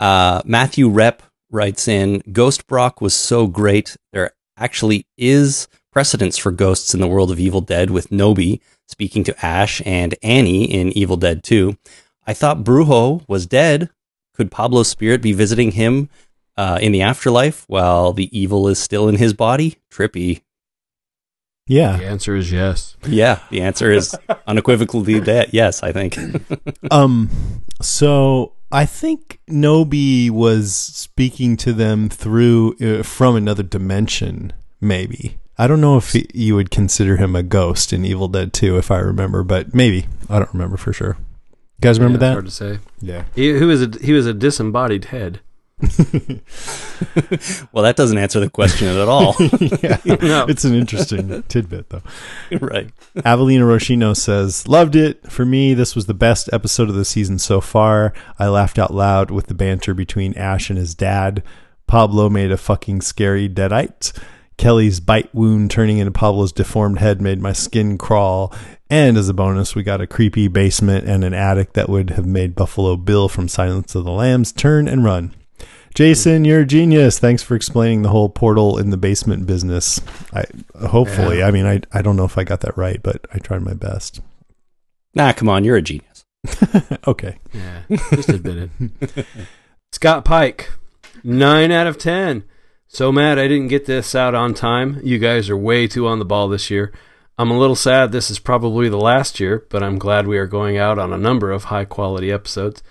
Uh, Matthew Rep writes in Ghost Brock was so great. There actually is precedence for ghosts in the world of Evil Dead with Knowby speaking to Ash and Annie in Evil Dead 2. I thought Brujo was dead. Could Pablo's spirit be visiting him uh, in the afterlife while the evil is still in his body? Trippy. Yeah. The answer is yes. Yeah, the answer is unequivocally that. Yes, I think. Um. So I think Knowby was speaking to them through uh, from another dimension. Maybe I don't know if he, you would consider him a ghost in Evil Dead 2, if I remember, but maybe I don't remember for sure. You guys remember Yeah, that? Hard to say. Yeah. He, he was a he was a disembodied head. well, that doesn't answer the question at all. yeah. No. It's an interesting tidbit, though. right. Avelina Roshino says, Loved it. For me, this was the best episode of the season so far. I laughed out loud with the banter between Ash and his dad. Pablo made a fucking scary deadite. Kelly's bite wound turning into Pablo's deformed head made my skin crawl. And as a bonus, we got a creepy basement and an attic that would have made Buffalo Bill from Silence of the Lambs turn and run. Jason, you're a genius. Thanks for explaining the whole portal in the basement business. I hopefully, I mean, I I don't know if I got that right, but I tried my best. Nah, come on, you're a genius. Okay. Yeah, just admit it. Scott Pike, nine out of ten. So mad I didn't get this out on time. You guys are way too on the ball this year. I'm a little sad this is probably the last year, but I'm glad we are going out on a number of high quality episodes.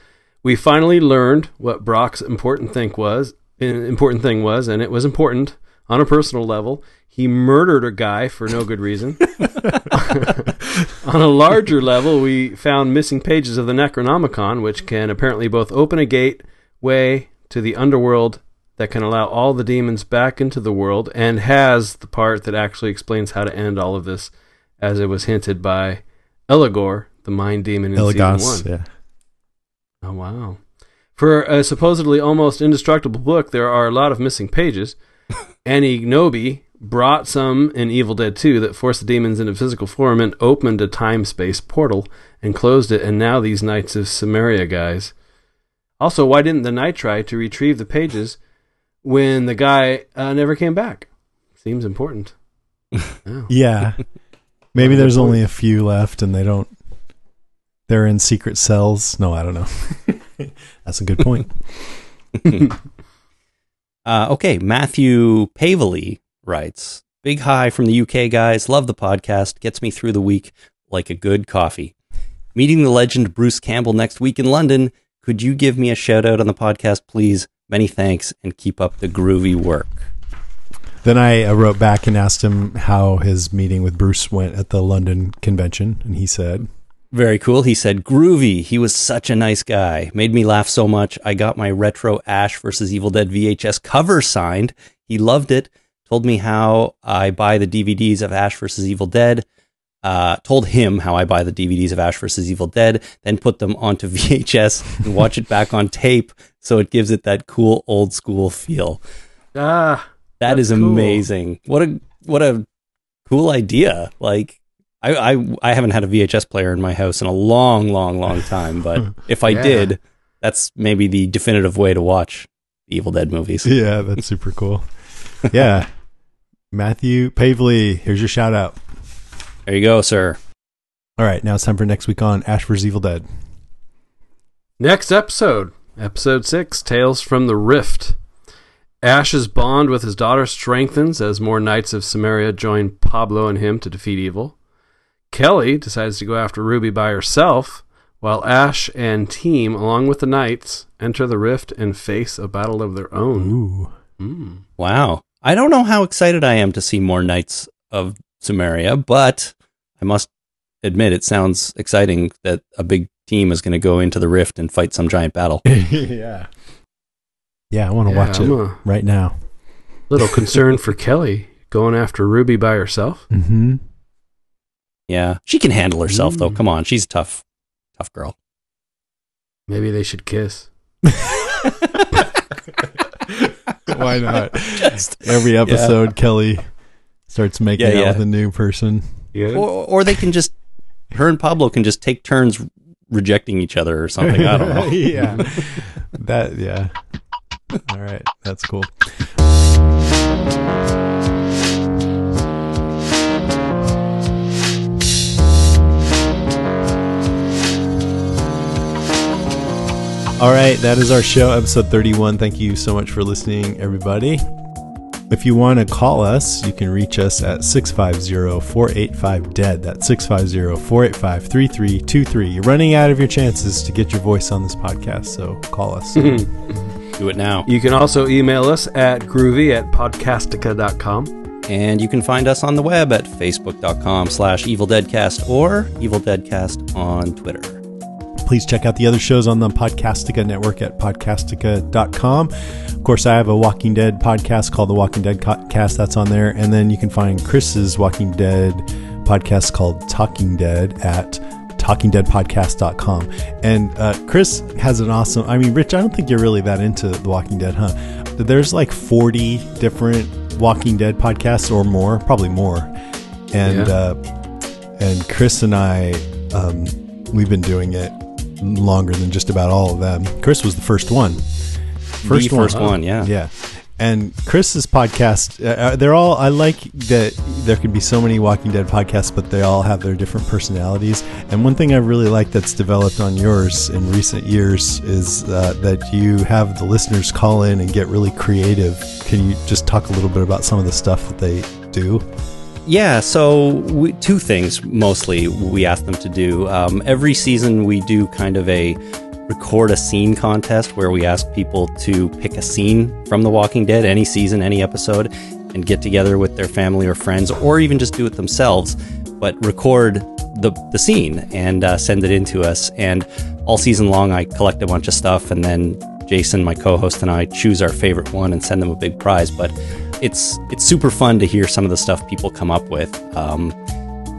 We finally learned what Brock's important thing was. Important thing was, and it was important on a personal level. He murdered a guy for no good reason. on a larger level, we found missing pages of the Necronomicon, which can apparently both open a gateway to the underworld that can allow all the demons back into the world, and has the part that actually explains how to end all of this, as it was hinted by Eligor, the mind demon in season one. Yeah. Oh wow! For a supposedly almost indestructible book, there are a lot of missing pages. Annie Knowby brought some in Evil Dead 2 that forced the demons into physical form and opened a time space portal and closed it. And now these Knights of Sumeria guys. Also, why didn't the Knight try to retrieve the pages when the guy uh, never came back? Seems important. Oh. Yeah. Maybe there's only a few left and they don't they're in secret cells. No, I don't know. That's a good point. Uh, okay, Matthew Pavely writes Big hi from the UK, guys. Love the podcast. Gets me through the week like a good coffee. Meeting the legend Bruce Campbell next week in London. Could you give me a shout out on the podcast, please? Many thanks and keep up the groovy work. Then I uh, wrote back and asked him how his meeting with Bruce went at the London convention, and he said, Very cool. He said, Groovy. He was such a nice guy. Made me laugh so much. I got my retro Ash versus Evil Dead VHS cover signed. He loved it. Told me how I buy the DVDs of Ash versus Evil Dead. Uh, told him how I buy the DVDs of Ash versus Evil Dead, then put them onto VHS and watch it back on tape so it gives it that cool old school feel. Ah, That is That's cool. amazing. What a what a cool idea. Like I, I I haven't had a VHS player in my house in a long, long, long time, but if I Yeah. did, that's maybe the definitive way to watch the Evil Dead movies. Yeah, that's super cool. Yeah. Matthew Pavely, here's your shout out. There you go, sir. All right, now it's time for next week on Ash vs. Evil Dead. Next episode, episode six, Tales from the Rift. Ash's bond with his daughter strengthens as more knights of Sumeria join Pablo and him to defeat evil. Kelly decides to go after Ruby by herself, while Ash and team, along with the knights, enter the rift and face a battle of their own. Ooh. Mm. Wow. I don't know how excited I am to see more Knights of Sumeria, but I must admit it sounds exciting that a big team is going to go into the rift and fight some giant battle. yeah. Yeah, I want to Yeah, watch I'm it a right now. little concern for Kelly going after Ruby by herself. Mm-hmm. Yeah. She can handle herself though. Mm. Come on, she's a tough tough girl. Maybe they should kiss. Why not? Every episode, Kelly starts making Yeah, out yeah. with a new person. Or or they can just her and Pablo can just take turns rejecting each other or something. I don't know. yeah. That yeah. All right, that's cool. All right, that is our show, episode 31. Thank you so much for listening, everybody. If you want to call us, you can reach us at 650 485 DEAD. That's 650 485 3323. You're running out of your chances to get your voice on this podcast, so call us. Do it now. You can also email us at groovy at podcastica.com. And you can find us on the web at facebook.com slash evildeadcast or evildeadcast on Twitter. Please check out the other shows on the Podcastica network at podcastica.com. Of course, I have a Walking Dead podcast called The Walking Dead Cast. That's on there. And then you can find Chris's Walking Dead podcast called Talking Dead at talkingdeadpodcast.com. And uh, Chris has an awesome, I mean, Rich, I don't think you're really that into The Walking Dead, huh? But there's like 40 different Walking Dead podcasts or more, probably more. And, Yeah. uh, and Chris and I, um, we've been doing it longer than just about all of them. Chris was the first one. the first one, yeah. Yeah. And Chris's podcast, uh, uh, they're all, I like that there can be so many Walking Dead podcasts, but they all have their different personalities. And one thing I really like that's developed on yours in recent years is uh, that you have the listeners call in and get really creative. Can you just talk a little bit about some of the stuff that they do? Yeah, so we, two things mostly we ask them to do. Um, every season, we do kind of a record a scene contest where we ask people to pick a scene from The Walking Dead, any season, any episode, and get together with their family or friends, or even just do it themselves, but record the, the scene and uh, send it in to us. And all season long, I collect a bunch of stuff, and then Jason, my co-host, and I choose our favorite one and send them a big prize. But it's it's super fun to hear some of the stuff people come up with. Um,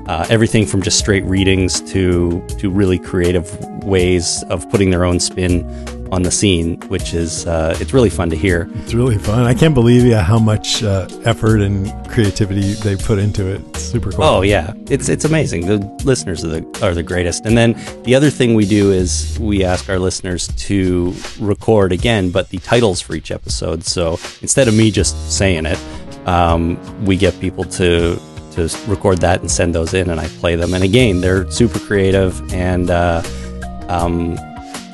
uh, everything from just straight readings to to really creative ways of putting their own spin on the scene, which is uh, it's really fun to hear. It's really fun. I can't believe yeah, how much uh, effort and creativity they put into it. It's super cool. Oh yeah, it's it's amazing. The listeners are the are the greatest. And then the other thing we do is we ask our listeners to record again, but the titles for each episode. So instead of me just saying it, um, we get people to to record that and send those in, and I play them. And again, they're super creative, and uh, um,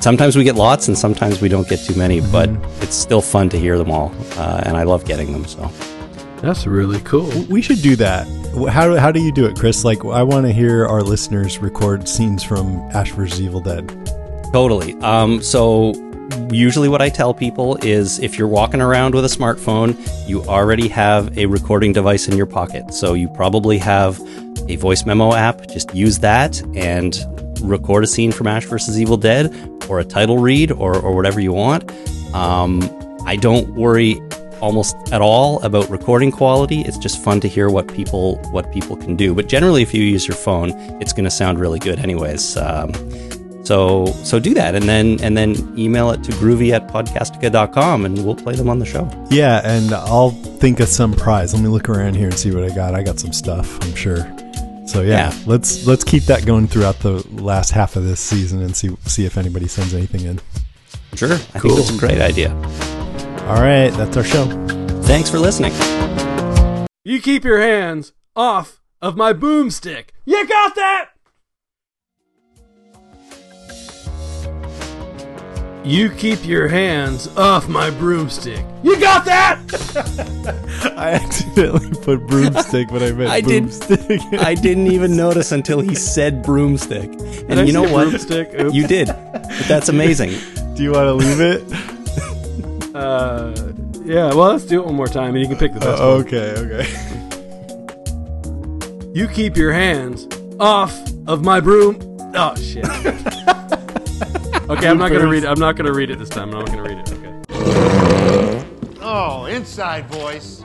sometimes we get lots, and sometimes we don't get too many. But it's still fun to hear them all, uh, and I love getting them. So. That's really cool. We should do that. Wh- How, how do you do it, Chris? Like, I want to hear our listeners record scenes from Ash vs. Evil Dead. Totally. Um, so usually what I tell people is if you're walking around with a smartphone, you already have a recording device in your pocket. So you probably have a voice memo app. Just use that and record a scene from Ash vs. Evil Dead or a title read or, or whatever you want. Um, I don't worry almost at all about recording quality. It's just fun to hear what people what people can do. But generally, if you use your phone, it's going to sound really good, anyways. Um, so so do that, and then and then email it to groovy at podcastica.com, and we'll play them on the show. Yeah, and I'll think of some prize. Let me look around here and see what I got. I got some stuff, I'm sure. So yeah, Yeah. let's let's keep that going throughout the last half of this season and see see if anybody sends anything in. Sure, I think that's a great idea. All right, that's our show. Thanks for listening. You keep your hands off of my boomstick. You got that? You keep your hands off my broomstick. You got that? I accidentally put broomstick, but I meant I did- I didn't even notice until he said broomstick. And I you know what? broomstick? Oops. You did. But that's amazing. Do you want to leave it? Uh, yeah. Well, let's do it one more time, and you can pick the best Uh, one. okay, okay. You keep your hands off of my broom. Oh shit. Okay, I'm not gonna read. it. I'm not gonna read it this time. I'm not gonna read it. Okay. Oh, inside voice.